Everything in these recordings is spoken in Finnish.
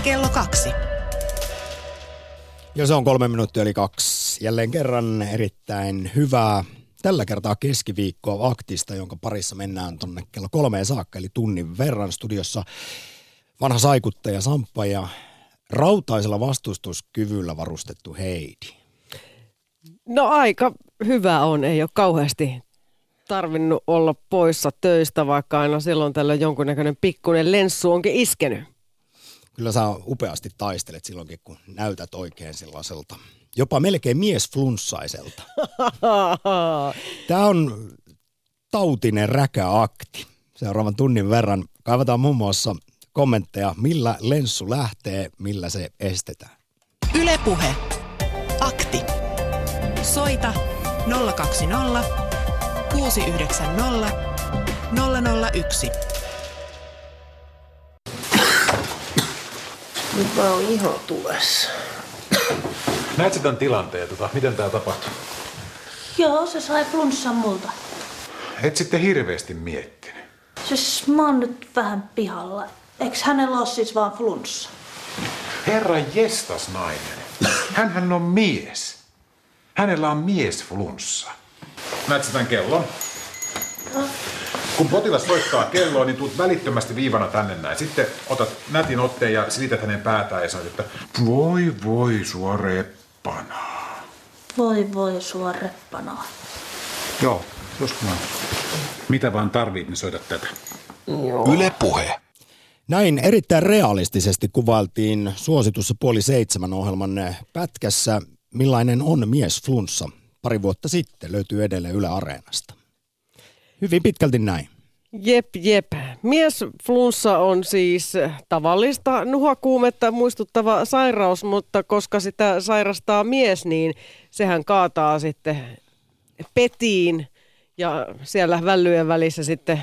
kello kaksi. Ja se on kolme minuuttia eli kaksi. Jälleen kerran erittäin hyvää tällä kertaa keskiviikkoa aktista, jonka parissa mennään tonne kello kolmeen saakka, eli tunnin verran studiossa vanha saikuttaja Samppa ja rautaisella vastustuskyvyllä varustettu Heidi. No aika hyvä on, ei ole kauheasti tarvinnut olla poissa töistä, vaikka aina silloin tällöin jonkunnäköinen pikkuinen lenssu onkin iskenyt. Kyllä sä upeasti taistelet silloinkin, kun näytät oikein sellaiselta, jopa melkein miesflunssaiselta. Tämä on tautinen räkäakti. Seuraavan tunnin verran kaivataan muun muassa kommentteja, millä lenssu lähtee, millä se estetään. Ylepuhe. Akti. Soita 020 690 001. Nyt mä oon iho tulessa. Näetkö tämän tilanteen? Tota, miten tämä tapahtui? Joo, se sai flunssan multa. Et sitten hirveästi miettinyt. Siis mä oon nyt vähän pihalla. Eiks hänellä oo siis vaan flunssa? Herra jestas nainen. Hänhän on mies. Hänellä on miesflunssa. Näetkö tämän kellon? Kun potilas soittaa kelloa, niin tuut välittömästi viivana tänne näin. Sitten otat nätin otteen ja silität hänen päätään ja sanot, että voi voi sua reppanaa. Voi voi sua reppanaa. Joo, just näin. Mitä vaan tarvit, niin soita tätä. Yle Puhe. Näin erittäin realistisesti kuvailtiin suositussa puoli seitsemän ohjelman pätkässä, millainen on mies flunssa. Pari vuotta sitten löytyy edelleen Yle Areenasta. Hyvin pitkälti näin. Jep, jep. Mies flunssa on siis tavallista nuhakuumetta muistuttava sairaus, mutta koska sitä sairastaa mies, niin sehän kaataa sitten petiin ja siellä vällyjen välissä sitten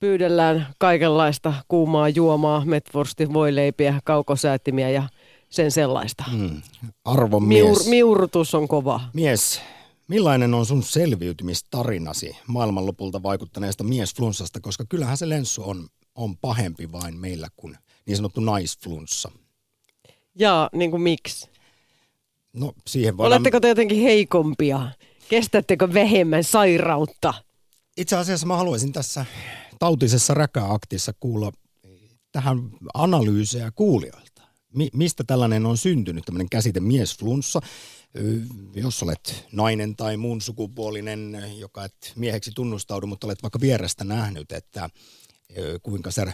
pyydellään kaikenlaista kuumaa juomaa, metvorsti, voileipiä, kaukosäättimiä ja sen sellaista. Mm. Arvon mies. Miur, miurutus on kova. Mies, millainen on sun selviytymistarinasi maailmanlopulta vaikuttaneesta miesflunssasta, koska kyllähän se lenssu on, on pahempi vain meillä kuin niin sanottu naisflunssa. Ja niin kuin miksi? No siihen voidaan... Oletteko te jotenkin heikompia? Kestättekö vähemmän sairautta? Itse asiassa mä haluaisin tässä tautisessa räkäaktissa kuulla tähän analyysejä kuulijoilta. Mi- mistä tällainen on syntynyt, tämmöinen käsite miesflunssa? Jos olet nainen tai muun sukupuolinen, joka et mieheksi tunnustaudu, mutta olet vaikka vierestä nähnyt, että kuinka se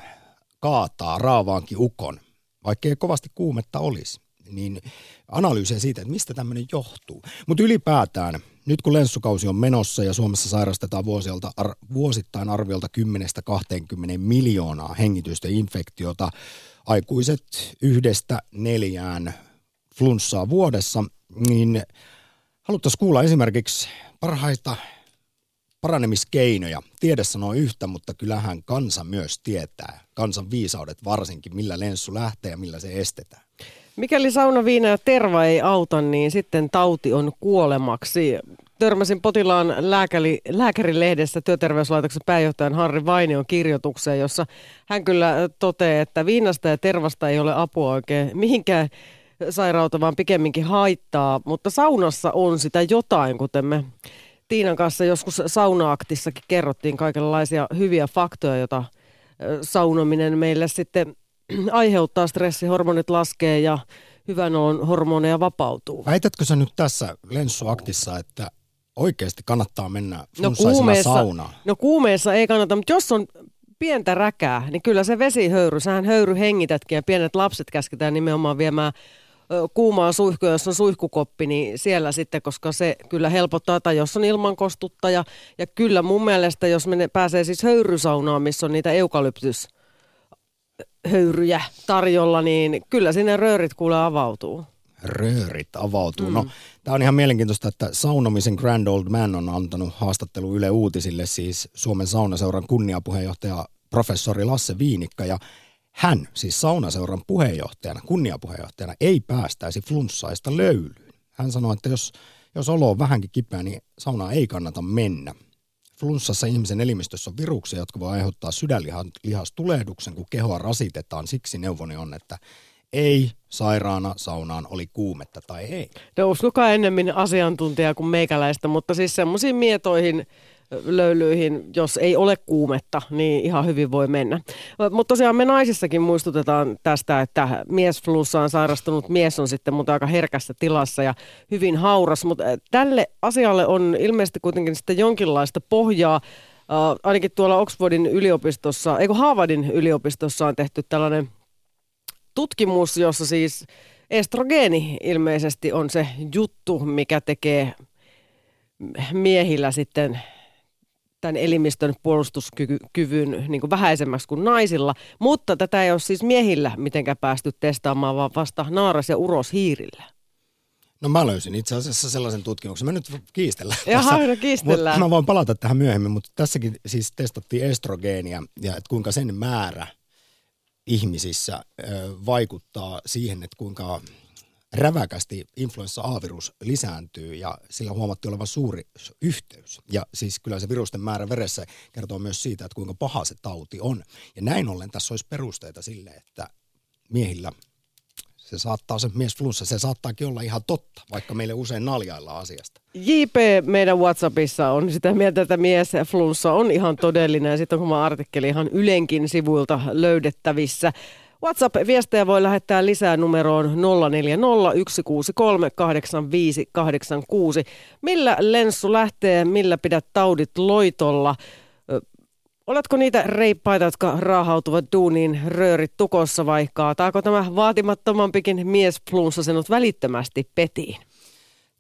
kaataa raavaankin ukon, vaikka ei kovasti kuumetta olisi, niin analyysejä siitä, että mistä tämmöinen johtuu. Mutta ylipäätään, nyt kun lenssukausi on menossa ja Suomessa sairastetaan vuosilta, ar, vuosittain arviolta 10-20 miljoonaa hengitystä infektiota, aikuiset yhdestä neljään flunssaa vuodessa, niin haluttaisiin kuulla esimerkiksi parhaita paranemiskeinoja. Tiede sanoo yhtä, mutta kyllähän kansa myös tietää, kansan viisaudet varsinkin, millä lenssu lähtee ja millä se estetään. Mikäli sauna, viina ja terva ei auta, niin sitten tauti on kuolemaksi. Törmäsin potilaan lääkäri, lääkärilehdessä työterveyslaitoksen pääjohtajan Harri Vainion kirjoitukseen, jossa hän kyllä toteaa, että viinasta ja tervasta ei ole apua oikein mihinkään sairauta, vaan pikemminkin haittaa. Mutta saunassa on sitä jotain, kuten me Tiinan kanssa joskus saunaaktissakin kerrottiin kaikenlaisia hyviä faktoja, joita saunominen meille sitten aiheuttaa. Stressihormonit laskee ja hyvän olon hormoneja vapautuu. Väitätkö sä nyt tässä lenssuaktissa, että oikeasti kannattaa mennä No kuumeessa, saunaan? no kuumeessa ei kannata, mutta jos on pientä räkää, niin kyllä se vesihöyry, sähän höyry hengitätkin ja pienet lapset käsketään nimenomaan viemään kuumaa suihkua, jos on suihkukoppi, niin siellä sitten, koska se kyllä helpottaa, tai jos on ilmankostuttaja. Ja kyllä mun mielestä, jos mene, pääsee siis höyrysaunaan, missä on niitä eukalyptus höyryjä tarjolla, niin kyllä sinne röörit kuule avautuu. röörit avautuu. Mm. No, tämä on ihan mielenkiintoista, että saunomisen Grand Old Man on antanut haastattelu Yle Uutisille, siis Suomen saunaseuran kunniapuheenjohtaja professori Lasse Viinikka, ja hän, siis saunaseuran puheenjohtajana, kunniapuheenjohtajana, ei päästäisi flunssaista löylyyn. Hän sanoi, että jos, jos olo on vähänkin kipeä, niin saunaan ei kannata mennä. Flunssassa ihmisen elimistössä on viruksia, jotka voi aiheuttaa sydänlihastulehduksen, kun kehoa rasitetaan. Siksi neuvoni on, että ei sairaana saunaan oli kuumetta tai ei. No uskokaa ennemmin asiantuntija kuin meikäläistä, mutta siis semmoisiin mietoihin löylyihin, jos ei ole kuumetta, niin ihan hyvin voi mennä. Mutta tosiaan me naisissakin muistutetaan tästä, että miesflussaan sairastunut mies on sitten mutta aika herkässä tilassa ja hyvin hauras, mutta tälle asialle on ilmeisesti kuitenkin sitten jonkinlaista pohjaa. Ainakin tuolla Oxfordin yliopistossa, eikö Harvardin yliopistossa on tehty tällainen tutkimus, jossa siis estrogeeni ilmeisesti on se juttu, mikä tekee miehillä sitten tämän elimistön puolustuskyvyn niin kuin vähäisemmäksi kuin naisilla, mutta tätä ei ole siis miehillä mitenkään päästy testaamaan, vaan vasta naaras- ja uroshiirillä. No mä löysin itse asiassa sellaisen tutkimuksen. Mä nyt kiistellään. Jaha, no kiistellään. Mut mä voin palata tähän myöhemmin, mutta tässäkin siis testattiin estrogeenia ja että kuinka sen määrä ihmisissä ö, vaikuttaa siihen, että kuinka räväkästi influenssa-A-virus lisääntyy ja sillä huomattiin olevan suuri yhteys. Ja siis kyllä se virusten määrä veressä kertoo myös siitä, että kuinka paha se tauti on. Ja näin ollen tässä olisi perusteita sille, että miehillä se saattaa se miesflunssa, se saattaakin olla ihan totta, vaikka meille usein naljaillaan asiasta. JP meidän Whatsappissa on sitä mieltä, että miesflunssa on ihan todellinen ja sitten on kuma artikkeli ihan Ylenkin sivuilta löydettävissä. WhatsApp-viestejä voi lähettää lisää numeroon 0401638586. Millä lenssu lähtee, millä pidät taudit loitolla? Oletko niitä reippaita, jotka raahautuvat duuniin röörit tukossa vai kaataako tämä vaatimattomampikin mies flunssa senut välittömästi petiin?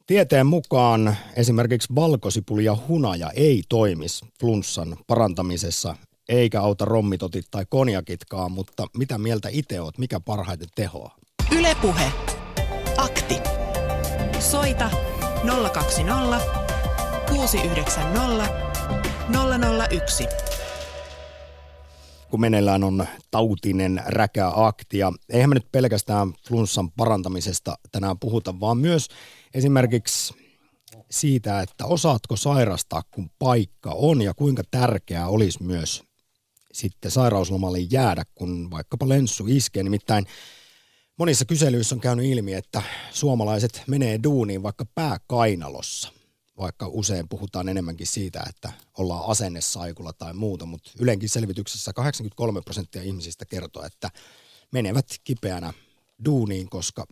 Tieteen mukaan esimerkiksi valkosipuli ja hunaja ei toimisi flunssan parantamisessa eikä auta rommitotit tai konjakitkaan, mutta mitä mieltä itse oot, mikä parhaiten tehoa? Ylepuhe. Akti. Soita 020 690 001 kun meneillään on tautinen räkäakti. Ja eihän me nyt pelkästään flunssan parantamisesta tänään puhuta, vaan myös esimerkiksi siitä, että osaatko sairastaa, kun paikka on ja kuinka tärkeää olisi myös sitten sairauslomalle jäädä, kun vaikkapa lenssu iskee. Nimittäin monissa kyselyissä on käynyt ilmi, että suomalaiset menee duuniin vaikka pääkainalossa, vaikka usein puhutaan enemmänkin siitä, että ollaan asennesaikulla tai muuta, mutta Ylenkin selvityksessä 83 prosenttia ihmisistä kertoo, että menevät kipeänä duuniin, koska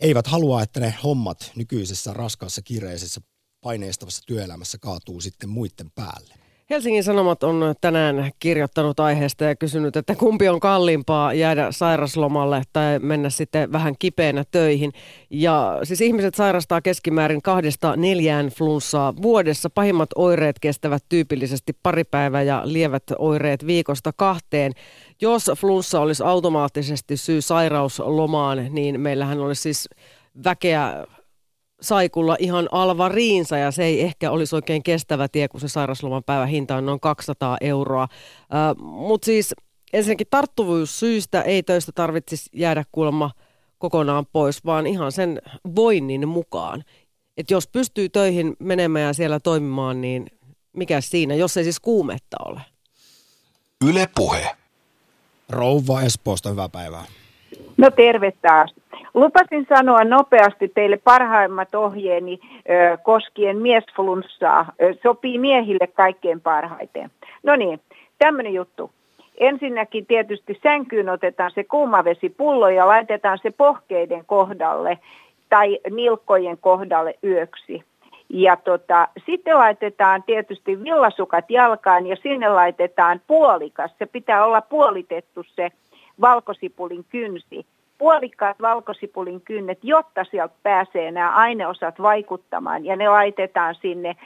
eivät halua, että ne hommat nykyisessä raskaassa kiireisessä paineistavassa työelämässä kaatuu sitten muiden päälle. Helsingin Sanomat on tänään kirjoittanut aiheesta ja kysynyt, että kumpi on kalliimpaa jäädä sairaslomalle tai mennä sitten vähän kipeänä töihin. Ja siis ihmiset sairastaa keskimäärin kahdesta neljään flunssaa vuodessa. Pahimmat oireet kestävät tyypillisesti pari päivää ja lievät oireet viikosta kahteen. Jos flunssa olisi automaattisesti syy sairauslomaan, niin meillähän olisi siis väkeä saikulla ihan alvariinsa ja se ei ehkä olisi oikein kestävä tie, kun se sairasloman päivän hinta on noin 200 euroa. Mutta siis ensinnäkin tarttuvuussyistä ei töistä tarvitsisi jäädä kuulemma kokonaan pois, vaan ihan sen voinnin mukaan. Että jos pystyy töihin menemään ja siellä toimimaan, niin mikä siinä, jos ei siis kuumetta ole? Yle Puhe. Rouva Espoosta, hyvää päivää. No terve taas. Lupasin sanoa nopeasti teille parhaimmat ohjeeni koskien miesflunssaa. Sopii miehille kaikkein parhaiten. No niin, tämmöinen juttu. Ensinnäkin tietysti sänkyyn otetaan se kuumavesipullo ja laitetaan se pohkeiden kohdalle tai nilkkojen kohdalle yöksi. Ja tota, sitten laitetaan tietysti villasukat jalkaan ja sinne laitetaan puolikas. Se pitää olla puolitettu se valkosipulin kynsi puolikkaat valkosipulin kynnet, jotta sieltä pääsee nämä aineosat vaikuttamaan ja ne laitetaan sinne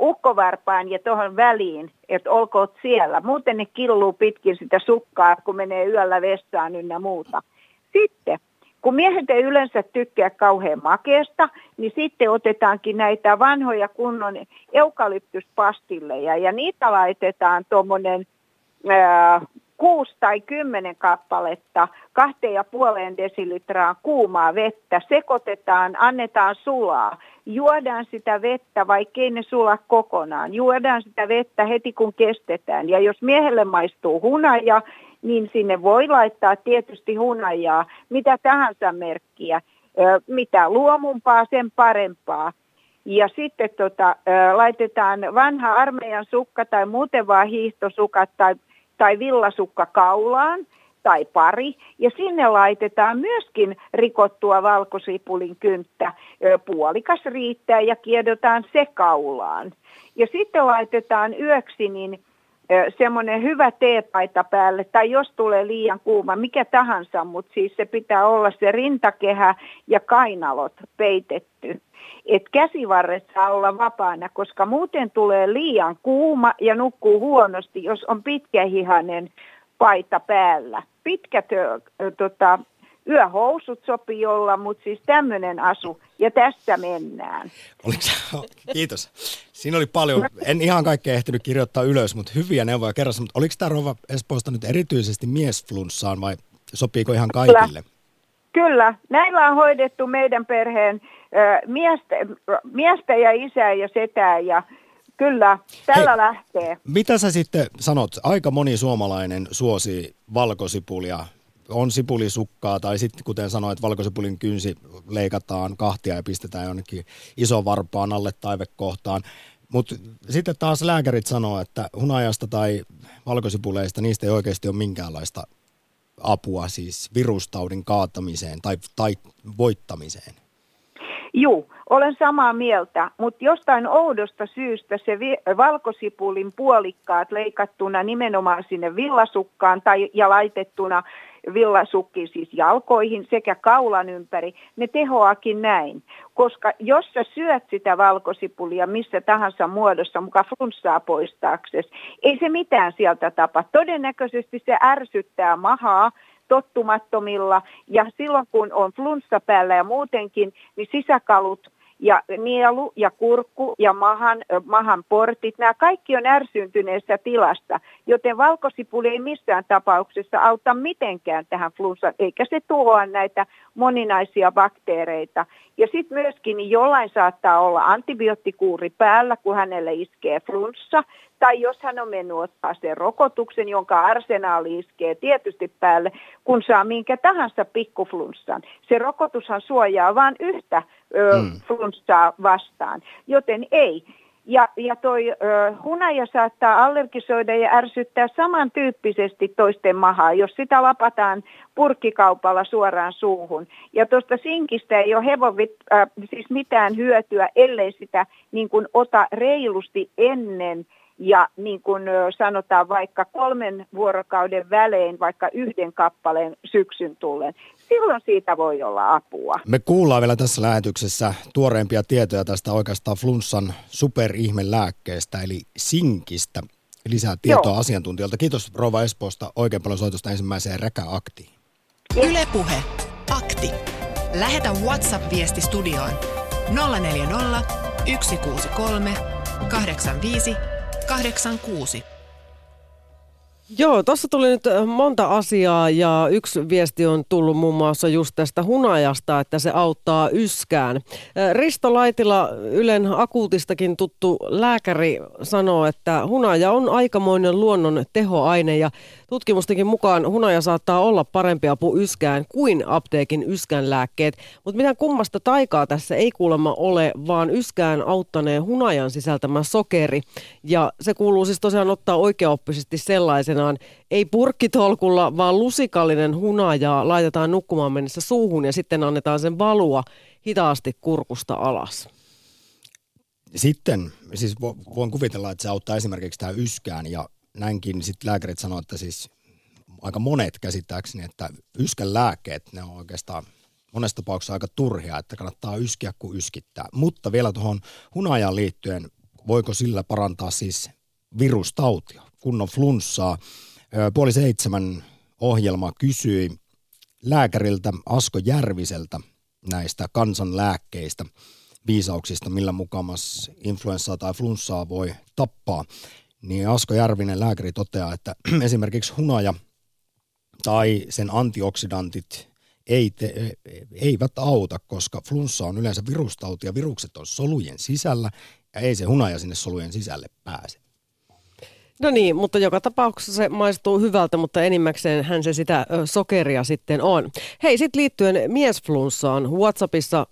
ukkovarpaan ja tuohon väliin, että olkoot siellä. Muuten ne killuu pitkin sitä sukkaa, kun menee yöllä vessaan ynnä muuta. Sitten kun miehet ei yleensä tykkää kauhean makeesta, niin sitten otetaankin näitä vanhoja kunnon eukalyptuspastilleja ja niitä laitetaan tuommoinen kuusi tai kymmenen kappaletta kahteen ja puoleen desilitraa kuumaa vettä, sekoitetaan, annetaan sulaa, juodaan sitä vettä, vaikkei ne sula kokonaan, juodaan sitä vettä heti kun kestetään. Ja jos miehelle maistuu hunaja, niin sinne voi laittaa tietysti hunajaa, mitä tahansa merkkiä. Mitä luomumpaa, sen parempaa. Ja sitten tota, laitetaan vanha armeijan sukka tai muuten vaan hiihtosukat tai, tai villasukka kaulaan tai pari. Ja sinne laitetaan myöskin rikottua valkosipulin kynttä. Puolikas riittää ja kiedotaan se kaulaan. Ja sitten laitetaan yöksi niin semmoinen hyvä teepaita päälle, tai jos tulee liian kuuma, mikä tahansa, mutta siis se pitää olla se rintakehä ja kainalot peitetty. että käsivarret saa olla vapaana, koska muuten tulee liian kuuma ja nukkuu huonosti, jos on pitkähihainen paita päällä. Pitkät tota, yöhousut sopii olla, mutta siis tämmöinen asu ja tästä mennään. Oliko, kiitos. Siinä oli paljon, en ihan kaikkea ehtinyt kirjoittaa ylös, mutta hyviä neuvoja kerrassa. Mutta oliko tämä Rova Espoosta nyt erityisesti miesflunssaan vai sopiiko ihan kaikille? Kyllä, Kyllä. näillä on hoidettu meidän perheen miestä, miestä ja isää ja setää ja Kyllä, tällä Hei, lähtee. Mitä sä sitten sanot? Aika moni suomalainen suosii valkosipulia on sipulisukkaa tai sitten kuten sanoit, valkosipulin kynsi leikataan kahtia ja pistetään jonnekin iso varpaan alle taivekohtaan. Mutta sitten taas lääkärit sanoo, että hunajasta tai valkosipuleista niistä ei oikeasti ole minkäänlaista apua siis virustaudin kaatamiseen tai, tai voittamiseen. Joo, olen samaa mieltä, mutta jostain oudosta syystä se valkosipulin puolikkaat leikattuna nimenomaan sinne villasukkaan tai ja laitettuna villasukki siis jalkoihin sekä kaulan ympäri, ne tehoakin näin. Koska jos sä syöt sitä valkosipulia missä tahansa muodossa mukaan flunssaa poistaaksesi, ei se mitään sieltä tapa. Todennäköisesti se ärsyttää mahaa, tottumattomilla ja silloin kun on flunssa päällä ja muutenkin, niin sisäkalut ja nielu ja kurkku ja mahan, mahan portit, nämä kaikki on ärsyntyneessä tilasta, joten valkosipuli ei missään tapauksessa auta mitenkään tähän flunssaan, eikä se tuhoa näitä moninaisia bakteereita. Ja sitten myöskin niin jollain saattaa olla antibioottikuuri päällä, kun hänelle iskee flunssa, tai jos hän on mennyt ottaa sen rokotuksen, jonka arsenaali iskee tietysti päälle, kun saa minkä tahansa pikkuflunssan. Se rokotushan suojaa vain yhtä ö, mm. flunssaa vastaan, joten ei. Ja, ja toi ö, hunaja saattaa allergisoida ja ärsyttää samantyyppisesti toisten mahaa, jos sitä lapataan purkkikaupalla suoraan suuhun. Ja tuosta sinkistä ei ole hevovit, äh, siis mitään hyötyä, ellei sitä niin kuin ota reilusti ennen ja niin kuin sanotaan vaikka kolmen vuorokauden välein, vaikka yhden kappaleen syksyn tullen, silloin siitä voi olla apua. Me kuullaan vielä tässä lähetyksessä tuoreempia tietoja tästä oikeastaan flunssan superihmelääkkeestä, eli sinkistä. Lisää tietoa Joo. asiantuntijoilta. Kiitos Rova Espoosta oikein paljon soitosta ensimmäiseen räkäaktiin. Ylepuhe Akti. Lähetä WhatsApp-viesti studioon 040 163 85 86. Joo, tuossa tuli nyt äh, monta asiaa ja yksi viesti on tullut muun muassa just tästä hunajasta, että se auttaa yskään. Äh, Risto Laitila, Ylen akuutistakin tuttu lääkäri, sanoo, että hunaja on aikamoinen luonnon tehoaine ja Tutkimustenkin mukaan hunaja saattaa olla parempi apu yskään kuin apteekin yskän lääkkeet, mutta mitään kummasta taikaa tässä ei kuulemma ole, vaan yskään auttaneen hunajan sisältämä sokeri. Ja se kuuluu siis tosiaan ottaa oikeaoppisesti sellaisenaan, ei purkkitolkulla, vaan lusikallinen hunaja laitetaan nukkumaan mennessä suuhun ja sitten annetaan sen valua hitaasti kurkusta alas. Sitten, siis voin kuvitella, että se auttaa esimerkiksi tähän yskään ja näinkin sitten lääkärit sanoivat, että siis aika monet käsittääkseni, että yskän lääkkeet, ne on oikeastaan monessa tapauksessa aika turhia, että kannattaa yskiä kuin yskittää. Mutta vielä tuohon hunajaan liittyen, voiko sillä parantaa siis virustautia, kunnon flunssaa. Puoli seitsemän ohjelma kysyi lääkäriltä Asko Järviseltä näistä kansanlääkkeistä, viisauksista, millä mukamas influenssaa tai flunssaa voi tappaa niin Asko Järvinen lääkäri toteaa, että esimerkiksi hunaja tai sen antioksidantit ei te, eivät auta, koska flunssa on yleensä virustauti ja virukset on solujen sisällä ja ei se hunaja sinne solujen sisälle pääse. No niin, mutta joka tapauksessa se maistuu hyvältä, mutta enimmäkseen hän se sitä sokeria sitten on. Hei, sitten liittyen miesflunssaan. WhatsAppissa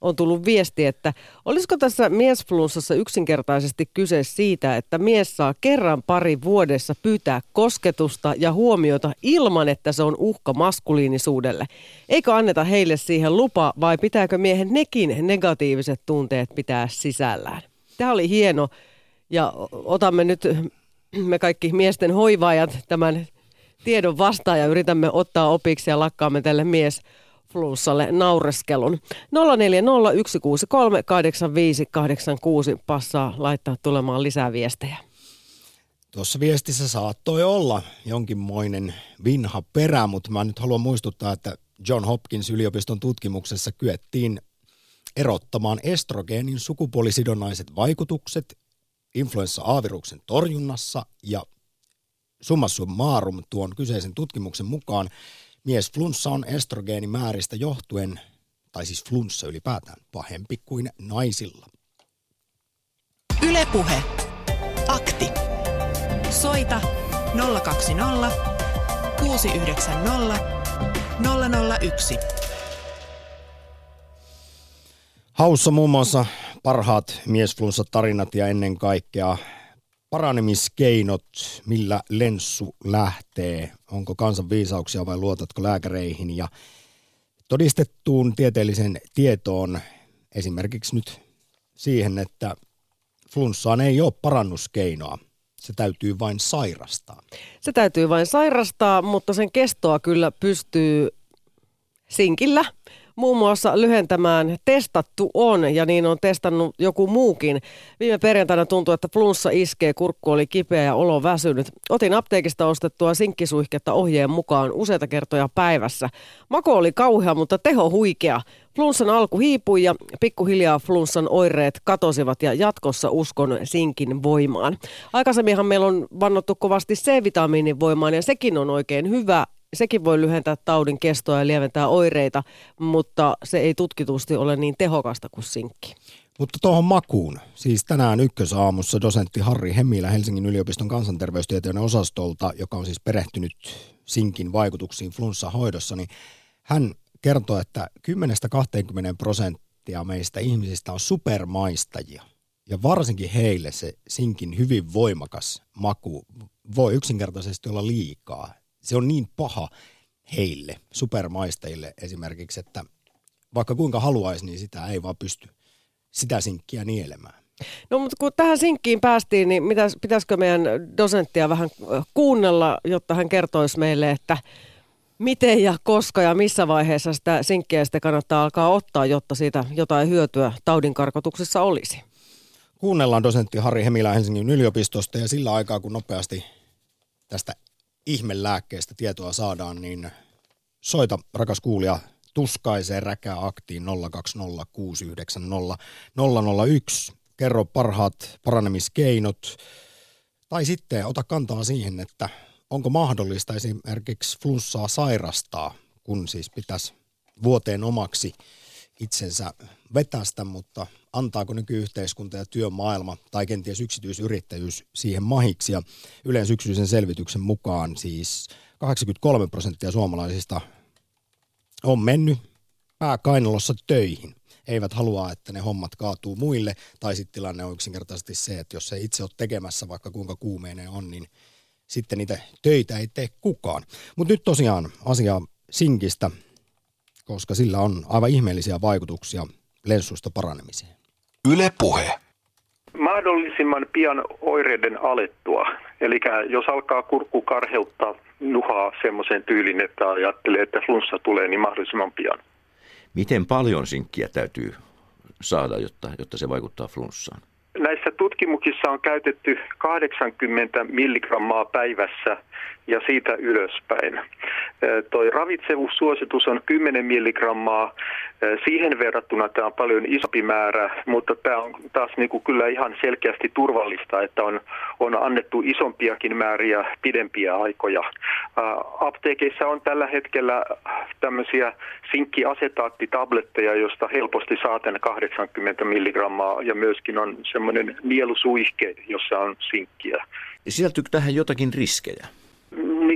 on tullut viesti, että olisiko tässä miesflunssassa yksinkertaisesti kyse siitä, että mies saa kerran pari vuodessa pyytää kosketusta ja huomiota ilman, että se on uhka maskuliinisuudelle. Eikö anneta heille siihen lupa vai pitääkö miehen nekin negatiiviset tunteet pitää sisällään? Tämä oli hieno ja otamme nyt me kaikki miesten hoivaajat tämän tiedon vastaan ja yritämme ottaa opiksi ja lakkaamme tälle mies flunssalle naureskelun. 0401638586 passaa laittaa tulemaan lisää viestejä. Tuossa viestissä saattoi olla jonkinmoinen vinha perä, mutta mä nyt haluan muistuttaa, että John Hopkins yliopiston tutkimuksessa kyettiin erottamaan estrogeenin sukupuolisidonnaiset vaikutukset influenssa-A-viruksen torjunnassa ja summa summarum tuon kyseisen tutkimuksen mukaan mies flunssa on estrogeenimääristä johtuen, tai siis flunssa ylipäätään, pahempi kuin naisilla. Ylepuhe. Akti. Soita 020 690 001. Haussa muun muassa parhaat miesflunssatarinat ja ennen kaikkea paranemiskeinot, millä lenssu lähtee, onko kansan viisauksia vai luotatko lääkäreihin ja todistettuun tieteellisen tietoon esimerkiksi nyt siihen, että flunssaan ei ole parannuskeinoa. Se täytyy vain sairastaa. Se täytyy vain sairastaa, mutta sen kestoa kyllä pystyy sinkillä muun muassa lyhentämään testattu on, ja niin on testannut joku muukin. Viime perjantaina tuntui, että flunssa iskee, kurkku oli kipeä ja olo väsynyt. Otin apteekista ostettua sinkkisuihketta ohjeen mukaan useita kertoja päivässä. Maku oli kauhea, mutta teho huikea. Flunssan alku hiipui ja pikkuhiljaa flunssan oireet katosivat ja jatkossa uskon sinkin voimaan. Aikaisemminhan meillä on vannottu kovasti C-vitamiinin voimaan ja sekin on oikein hyvä sekin voi lyhentää taudin kestoa ja lieventää oireita, mutta se ei tutkitusti ole niin tehokasta kuin sinkki. Mutta tuohon makuun, siis tänään ykkösaamussa dosentti Harri Hemmilä Helsingin yliopiston kansanterveystieteiden osastolta, joka on siis perehtynyt sinkin vaikutuksiin flunssahoidossa, niin hän kertoo, että 10-20 prosenttia meistä ihmisistä on supermaistajia. Ja varsinkin heille se sinkin hyvin voimakas maku voi yksinkertaisesti olla liikaa se on niin paha heille, supermaistajille esimerkiksi, että vaikka kuinka haluaisi, niin sitä ei vaan pysty sitä sinkkiä nielemään. No mutta kun tähän sinkkiin päästiin, niin mitäs, pitäisikö meidän dosenttia vähän kuunnella, jotta hän kertoisi meille, että miten ja koska ja missä vaiheessa sitä sinkkiä sitten kannattaa alkaa ottaa, jotta siitä jotain hyötyä taudinkarkotuksessa olisi? Kuunnellaan dosentti Harri Hemilä Helsingin yliopistosta ja sillä aikaa, kun nopeasti tästä ihmelääkkeestä tietoa saadaan, niin soita rakas kuulija tuskaiseen räkää aktiin 020690001. Kerro parhaat paranemiskeinot tai sitten ota kantaa siihen, että onko mahdollista esimerkiksi flunssaa sairastaa, kun siis pitäisi vuoteen omaksi itsensä vetästä, mutta antaako nykyyhteiskunta ja työmaailma tai kenties yksityisyrittäjyys siihen mahiksi. Ja yksityisen selvityksen mukaan siis 83 prosenttia suomalaisista on mennyt pääkainalossa töihin. Eivät halua, että ne hommat kaatuu muille, tai sitten tilanne on yksinkertaisesti se, että jos ei itse ole tekemässä, vaikka kuinka kuumeinen on, niin sitten niitä töitä ei tee kukaan. Mutta nyt tosiaan asia sinkistä, koska sillä on aivan ihmeellisiä vaikutuksia lenssusta paranemiseen. Yle Puhe. Mahdollisimman pian oireiden alettua. Eli jos alkaa kurkku karheuttaa, nuhaa semmoisen tyylin, että ajattelee, että flunssa tulee, niin mahdollisimman pian. Miten paljon sinkkiä täytyy saada, jotta, jotta se vaikuttaa flunssaan? Näissä tutkimuksissa on käytetty 80 milligrammaa päivässä ja siitä ylöspäin. Toi ravitsevuussuositus on 10 milligrammaa. Siihen verrattuna tämä on paljon isompi määrä, mutta tämä on taas niin kuin kyllä ihan selkeästi turvallista, että on, on annettu isompiakin määriä pidempiä aikoja. Apteekeissa on tällä hetkellä tämmöisiä sinkkiasetaattitabletteja, josta helposti saaten 80 milligrammaa ja myöskin on semmoinen nielusuihke, jossa on sinkkiä. Sisältyykö tähän jotakin riskejä?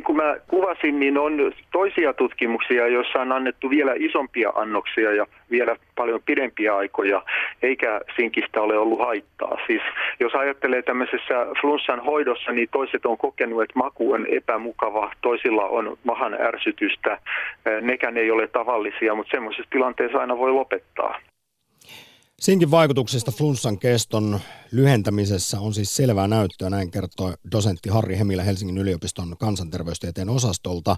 Niin kuin mä kuvasin, niin on toisia tutkimuksia, joissa on annettu vielä isompia annoksia ja vielä paljon pidempiä aikoja, eikä sinkistä ole ollut haittaa. Siis jos ajattelee tämmöisessä flunssan hoidossa, niin toiset on kokenut, että maku on epämukava, toisilla on mahan ärsytystä, nekään ei ole tavallisia, mutta semmoisessa tilanteessa aina voi lopettaa. Sinkin vaikutuksesta flunssan keston lyhentämisessä on siis selvää näyttöä, näin kertoi dosentti Harri Hemilä Helsingin yliopiston kansanterveystieteen osastolta.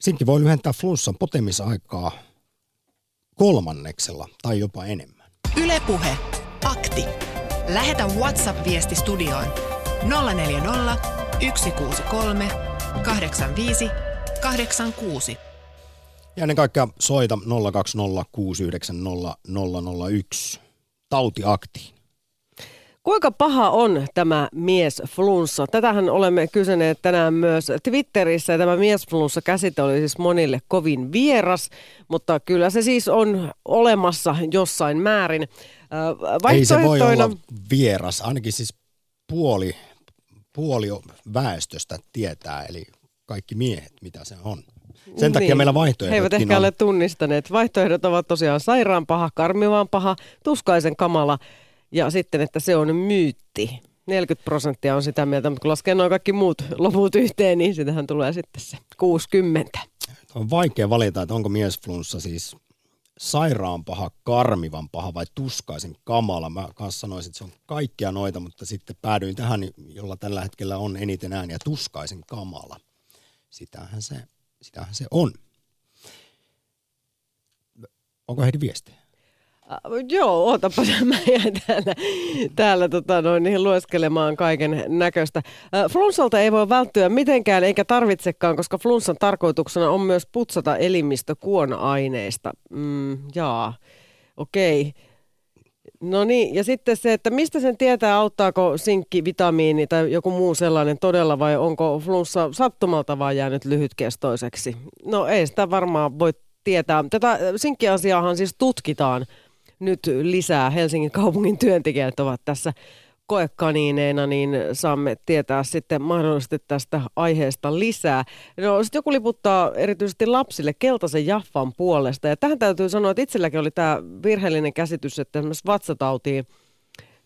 Sinki voi lyhentää flunssan potemisaikaa kolmanneksella tai jopa enemmän. Ylepuhe Akti. Lähetä WhatsApp-viesti studioon 040 163 85 86. Ja ennen kaikkea soita 020690001 tautiaktiin. Kuinka paha on tämä miesflunssa? Tätähän olemme kysyneet tänään myös Twitterissä. Tämä miesflunssa käsite oli siis monille kovin vieras, mutta kyllä se siis on olemassa jossain määrin. Ei se voi olla vieras, ainakin siis puoli, puoli väestöstä tietää, eli kaikki miehet, mitä se on. Sen takia niin. meillä vaihtoehdot He eivät ehkä on. ole tunnistaneet. Vaihtoehdot ovat tosiaan sairaan paha, karmivaan paha, tuskaisen kamala ja sitten, että se on myytti. 40 prosenttia on sitä mieltä, mutta kun laskee noin kaikki muut loput yhteen, niin sitähän tulee sitten se 60. On vaikea valita, että onko miesflunssa siis sairaan paha, karmivan paha vai tuskaisen kamala. Mä kanssa sanoisin, että se on kaikkia noita, mutta sitten päädyin tähän, jolla tällä hetkellä on eniten ääniä, tuskaisen kamala. Sitähän se sitähän se on. Onko heidän viestejä? Joo, ootapa mä jäin täällä, täällä tota, noin, niin lueskelemaan kaiken näköistä. Flunssalta ei voi välttyä mitenkään eikä tarvitsekaan, koska flunssan tarkoituksena on myös putsata elimistö kuona-aineista. Mm, jaa, okei. Okay. No niin, ja sitten se, että mistä sen tietää, auttaako sinkki, vitamiini tai joku muu sellainen todella vai onko flunssa sattumalta vaan jäänyt lyhytkestoiseksi? No ei sitä varmaan voi tietää. Tätä sinkkiasiaahan siis tutkitaan nyt lisää. Helsingin kaupungin työntekijät ovat tässä koekaniineina, niin saamme tietää sitten mahdollisesti tästä aiheesta lisää. No sitten joku liputtaa erityisesti lapsille keltaisen jaffan puolesta. Ja tähän täytyy sanoa, että itselläkin oli tämä virheellinen käsitys, että esimerkiksi vatsatautiin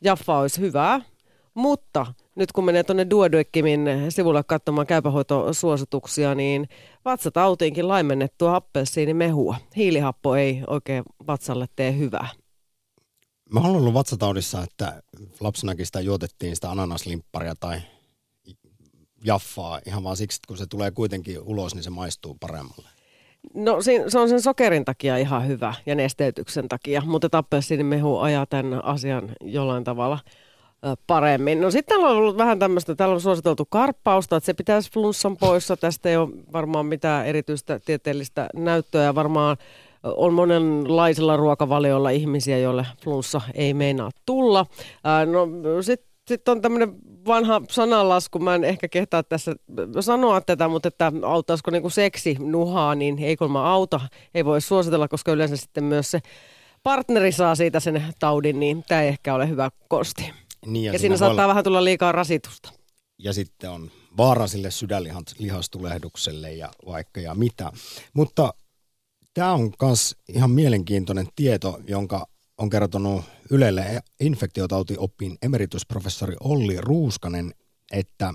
jaffa olisi hyvää. Mutta nyt kun menee tuonne Duodeckimin sivulle katsomaan käypähoitosuosituksia, niin vatsatautiinkin laimennettua mehua. Hiilihappo ei oikein vatsalle tee hyvää. Mä olen ollut vatsataudissa, että lapsenakin sitä juotettiin sitä ananaslimpparia tai jaffaa ihan vaan siksi, että kun se tulee kuitenkin ulos, niin se maistuu paremmalle. No se on sen sokerin takia ihan hyvä ja nesteytyksen takia, mutta mehu ajaa tämän asian jollain tavalla paremmin. No sitten täällä on ollut vähän tämmöistä, täällä on suositeltu karppausta, että se pitäisi flunssan poissa. Tästä ei ole varmaan mitään erityistä tieteellistä näyttöä ja varmaan on monenlaisella ruokavaliolla ihmisiä, joille flunssa ei meinaa tulla. no sitten sit on tämmöinen vanha sananlasku, mä en ehkä kehtaa tässä sanoa tätä, mutta että auttaisiko niinku seksi nuhaa, niin ei mä auta, ei voi suositella, koska yleensä sitten myös se partneri saa siitä sen taudin, niin tämä ei ehkä ole hyvä kosti. Niin ja, ja siinä saattaa olla... vähän tulla liikaa rasitusta. Ja sitten on vaara sille sydänlihastulehdukselle ja vaikka ja mitä. Mutta Tämä on myös ihan mielenkiintoinen tieto, jonka on kertonut Ylelle infektiotautiopin emeritusprofessori Olli Ruuskanen, että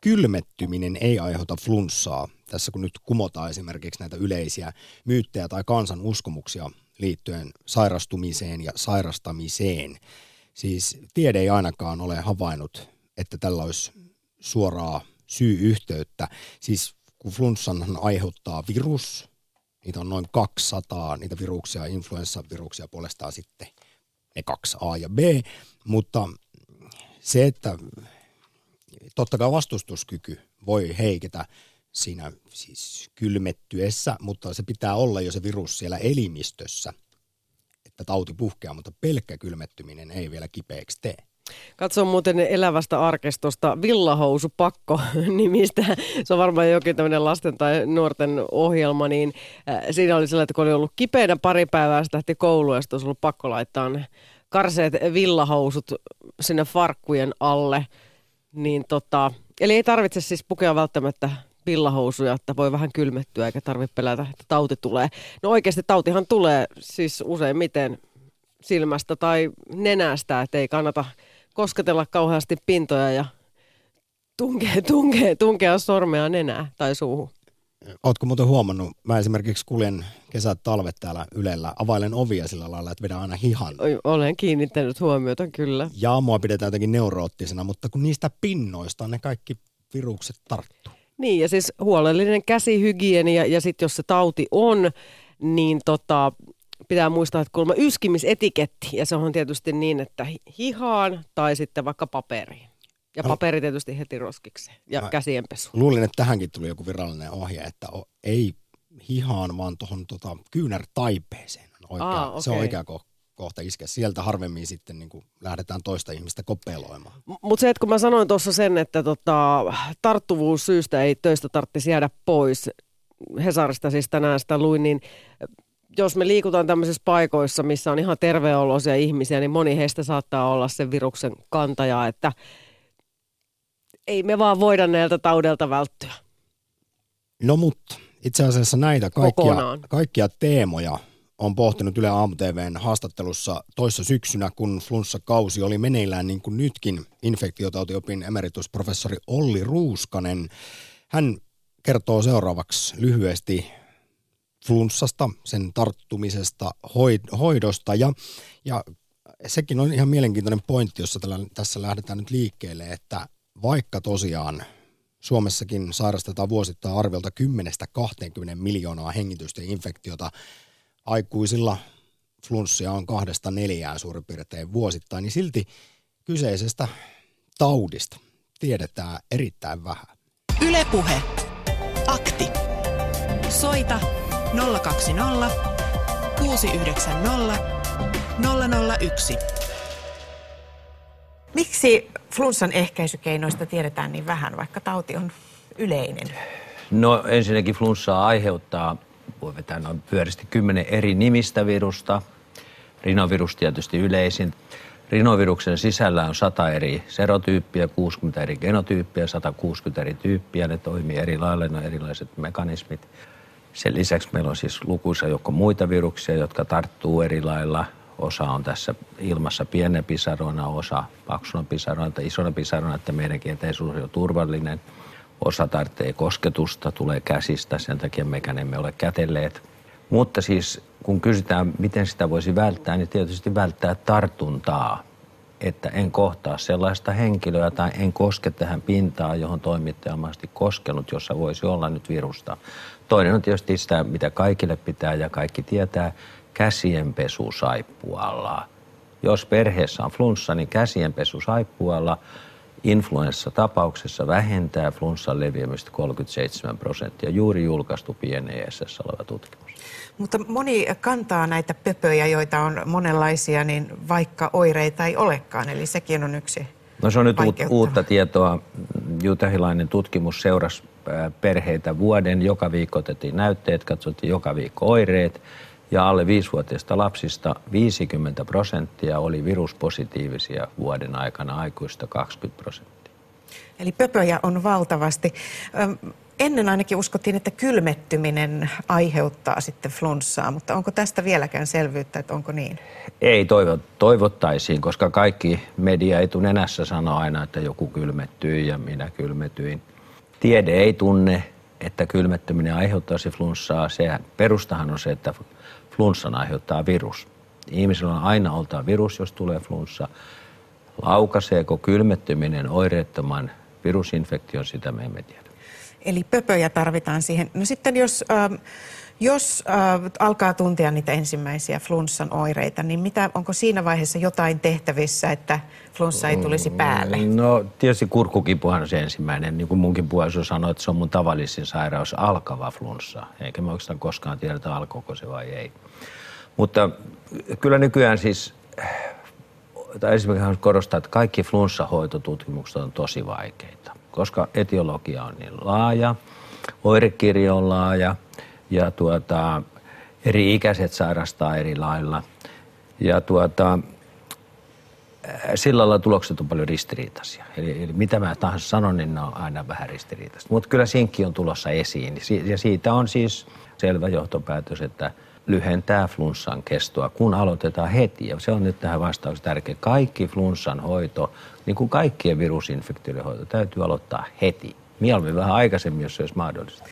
kylmettyminen ei aiheuta flunssaa. Tässä kun nyt kumotaan esimerkiksi näitä yleisiä myyttejä tai kansan uskomuksia liittyen sairastumiseen ja sairastamiseen. Siis tiede ei ainakaan ole havainnut, että tällä olisi suoraa syy-yhteyttä. Siis kun flunssan aiheuttaa virus, Niitä on noin 200, niitä viruksia, influenssaviruksia puolestaan sitten ne kaksi A ja B, mutta se, että totta kai vastustuskyky voi heiketä siinä siis kylmettyessä, mutta se pitää olla jo se virus siellä elimistössä, että tauti puhkeaa, mutta pelkkä kylmettyminen ei vielä kipeäksi tee. Katson muuten elävästä arkistosta Villahousu Pakko nimistä. Se on varmaan jokin tämmöinen lasten tai nuorten ohjelma, niin äh, siinä oli sellainen, että kun oli ollut kipeänä pari päivää, sitten lähti kouluun ja sitten olisi ollut pakko laittaa karseet villahousut sinne farkkujen alle. Niin tota, eli ei tarvitse siis pukea välttämättä villahousuja, että voi vähän kylmettyä eikä tarvitse pelätä, että tauti tulee. No oikeasti tautihan tulee siis useimmiten silmästä tai nenästä, että ei kannata kosketella kauheasti pintoja ja tunkea, tunkea, tunkea sormea nenää tai suuhun. Ootko muuten huomannut, mä esimerkiksi kuljen kesät, talvet täällä Ylellä, availen ovia sillä lailla, että vedän aina hihan. Olen kiinnittänyt huomiota, kyllä. Ja mua pidetään jotenkin neuroottisena, mutta kun niistä pinnoista ne kaikki virukset tarttuu. Niin, ja siis huolellinen käsihygienia, ja sitten jos se tauti on, niin tota, pitää muistaa, että kuulemma yskimisetiketti, ja se on tietysti niin, että hihaan tai sitten vaikka paperiin. Ja paperi tietysti heti roskiksi ja Mä käsienpesu. Luulin, että tähänkin tuli joku virallinen ohje, että ei hihaan, vaan tuohon tota, kyynärtaipeeseen. Oikea, Aa, okay. Se on oikea ko- kohta iskeä. Sieltä harvemmin sitten niin kuin lähdetään toista ihmistä kopeloimaan. Mutta se, että kun mä sanoin tuossa sen, että tota, tarttuvuus syystä ei töistä tarvitsisi jäädä pois, Hesarista siis tänään sitä luin, niin jos me liikutaan tämmöisissä paikoissa, missä on ihan terveoloisia ihmisiä, niin moni heistä saattaa olla sen viruksen kantaja, että ei me vaan voida näiltä taudelta välttyä. No mutta itse asiassa näitä kaikkia, kaikkia teemoja on pohtinut Yle Aamu TVn haastattelussa toissa syksynä, kun flunssakausi oli meneillään niin kuin nytkin infektiotautiopin emeritusprofessori Olli Ruuskanen. Hän kertoo seuraavaksi lyhyesti flunssasta, sen tarttumisesta, hoidosta ja, ja sekin on ihan mielenkiintoinen pointti, jossa tällä, tässä lähdetään nyt liikkeelle, että vaikka tosiaan Suomessakin sairastetaan vuosittain arviolta 10-20 miljoonaa hengitystä infektiota, aikuisilla flunssia on kahdesta neljään suurin piirtein vuosittain, niin silti kyseisestä taudista tiedetään erittäin vähän. Ylepuhe. Akti. Soita 020 690 001. Miksi flunssan ehkäisykeinoista tiedetään niin vähän, vaikka tauti on yleinen? No ensinnäkin flunssaa aiheuttaa, voi vetää noin pyöristi kymmenen eri nimistä virusta. Rinovirus tietysti yleisin. Rinoviruksen sisällä on 100 eri serotyyppiä, 60 eri genotyyppiä, 160 eri tyyppiä. Ne toimii eri lailla, ne on erilaiset mekanismit. Sen lisäksi meillä on siis lukuisa joukko muita viruksia, jotka tarttuu eri lailla – Osa on tässä ilmassa pienen pisaroina, osa paksuna pisaroina tai isona pisaroina, että meidänkin etäisyys on turvallinen. Osa tarvitsee kosketusta, tulee käsistä, sen takia mekään emme ole kätelleet. Mutta siis kun kysytään, miten sitä voisi välttää, niin tietysti välttää tartuntaa. Että en kohtaa sellaista henkilöä tai en koske tähän pintaan, johon toimittaja on koskenut, jossa voisi olla nyt virusta. Toinen on tietysti sitä, mitä kaikille pitää ja kaikki tietää, käsienpesu saippualla. Jos perheessä on flunssa, niin käsienpesu saippualla influenssatapauksessa vähentää flunssan leviämistä 37 prosenttia. Juuri julkaistu PNESS oleva tutkimus. Mutta moni kantaa näitä pöpöjä, joita on monenlaisia, niin vaikka oireita ei olekaan. Eli sekin on yksi No se on nyt uutta tietoa. Jutahilainen tutkimus seurasi perheitä vuoden. Joka viikko otettiin näytteet, katsottiin joka viikko oireet ja alle viisivuotiaista lapsista 50 prosenttia oli viruspositiivisia vuoden aikana, aikuista 20 prosenttia. Eli pöpöjä on valtavasti. Ennen ainakin uskottiin, että kylmettyminen aiheuttaa sitten flunssaa, mutta onko tästä vieläkään selvyyttä, että onko niin? Ei toivo, toivottaisiin, koska kaikki media etunenässä sanoo aina, että joku kylmettyi ja minä kylmetyin. Tiede ei tunne, että kylmettyminen aiheuttaisi flunssaa. Se perustahan on se, että flunssan aiheuttaa virus. Ihmisellä on aina oltava virus, jos tulee flunssa. Laukaseeko kylmettyminen oireettoman virusinfektion, sitä me emme tiedä. Eli pöpöjä tarvitaan siihen. No sitten jos, äh, jos äh, alkaa tuntea niitä ensimmäisiä flunssan oireita, niin mitä, onko siinä vaiheessa jotain tehtävissä, että flunssa ei tulisi päälle? No tietysti kurkkukipuhan on se ensimmäinen. Niin kuin munkin puoliso sanoi, että se on mun tavallisin sairaus, alkava flunssa. Eikä me oikeastaan koskaan tiedetä, alkoiko se vai ei. Mutta kyllä nykyään siis, tai esimerkiksi haluan korostaa, että kaikki flunssahoitotutkimukset on tosi vaikeita, koska etiologia on niin laaja, oirekirjo on laaja ja tuota, eri ikäiset sairastaa eri lailla. Ja tuota, sillä lailla tulokset on paljon ristiriitaisia. Eli, eli mitä mä tahansa sanon, niin ne on aina vähän ristiriitaista. Mutta kyllä sinkki on tulossa esiin. Ja siitä on siis selvä johtopäätös, että lyhentää flunssan kestoa, kun aloitetaan heti. Ja se on nyt tähän vastaus tärkeä. Kaikki flunssan hoito, niin kuin kaikkien virusinfektioiden hoito, täytyy aloittaa heti. Mieluummin vähän aikaisemmin, jos se olisi mahdollista.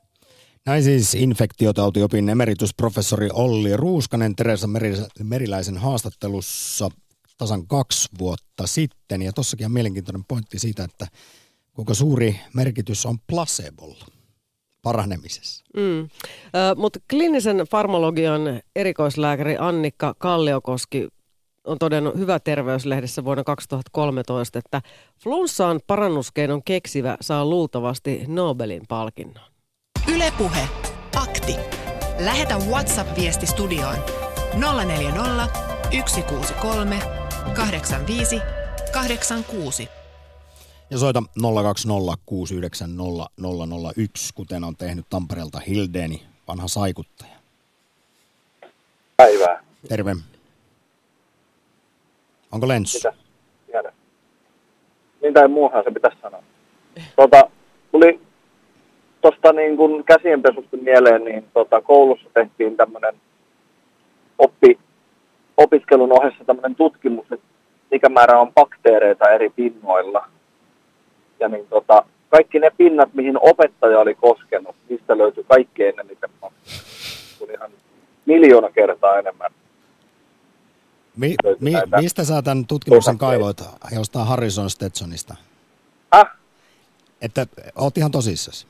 Näin siis infektiotautiopin emeritusprofessori Olli Ruuskanen Teresa Meriläisen haastattelussa tasan kaksi vuotta sitten. Ja tossakin on mielenkiintoinen pointti siitä, että kuinka suuri merkitys on placebolla paranemisessa. Mm. mutta kliinisen farmologian erikoislääkäri Annikka Kalliokoski on todennut Hyvä terveyslehdessä vuonna 2013, että flunssaan parannuskeinon keksivä saa luultavasti Nobelin palkinnon. Ylepuhe Akti. Lähetä WhatsApp-viesti studioon 040 163 85 86. Ja soita 020690001, kuten on tehnyt Tampereelta Hildeni, vanha saikuttaja. Päivää. Terve. Onko lenssi? Mitä? Tiedä. Niin tai muuhan se pitäisi sanoa. Tota, tuli tuosta niin kun käsienpesusta mieleen, niin tota, koulussa tehtiin tämmöinen oppi, opiskelun ohessa tämmöinen tutkimus, että mikä määrä on bakteereita eri pinnoilla. Ja niin tota, kaikki ne pinnat, mihin opettaja oli koskenut, niistä löytyi kaikkein eniten bakteereita. Tuli ihan miljoona kertaa enemmän. Mi, mi, mistä sä tämän tutkimuksen kaivoit jostain Harrison Stetsonista? Häh? Että oot ihan tosissasi?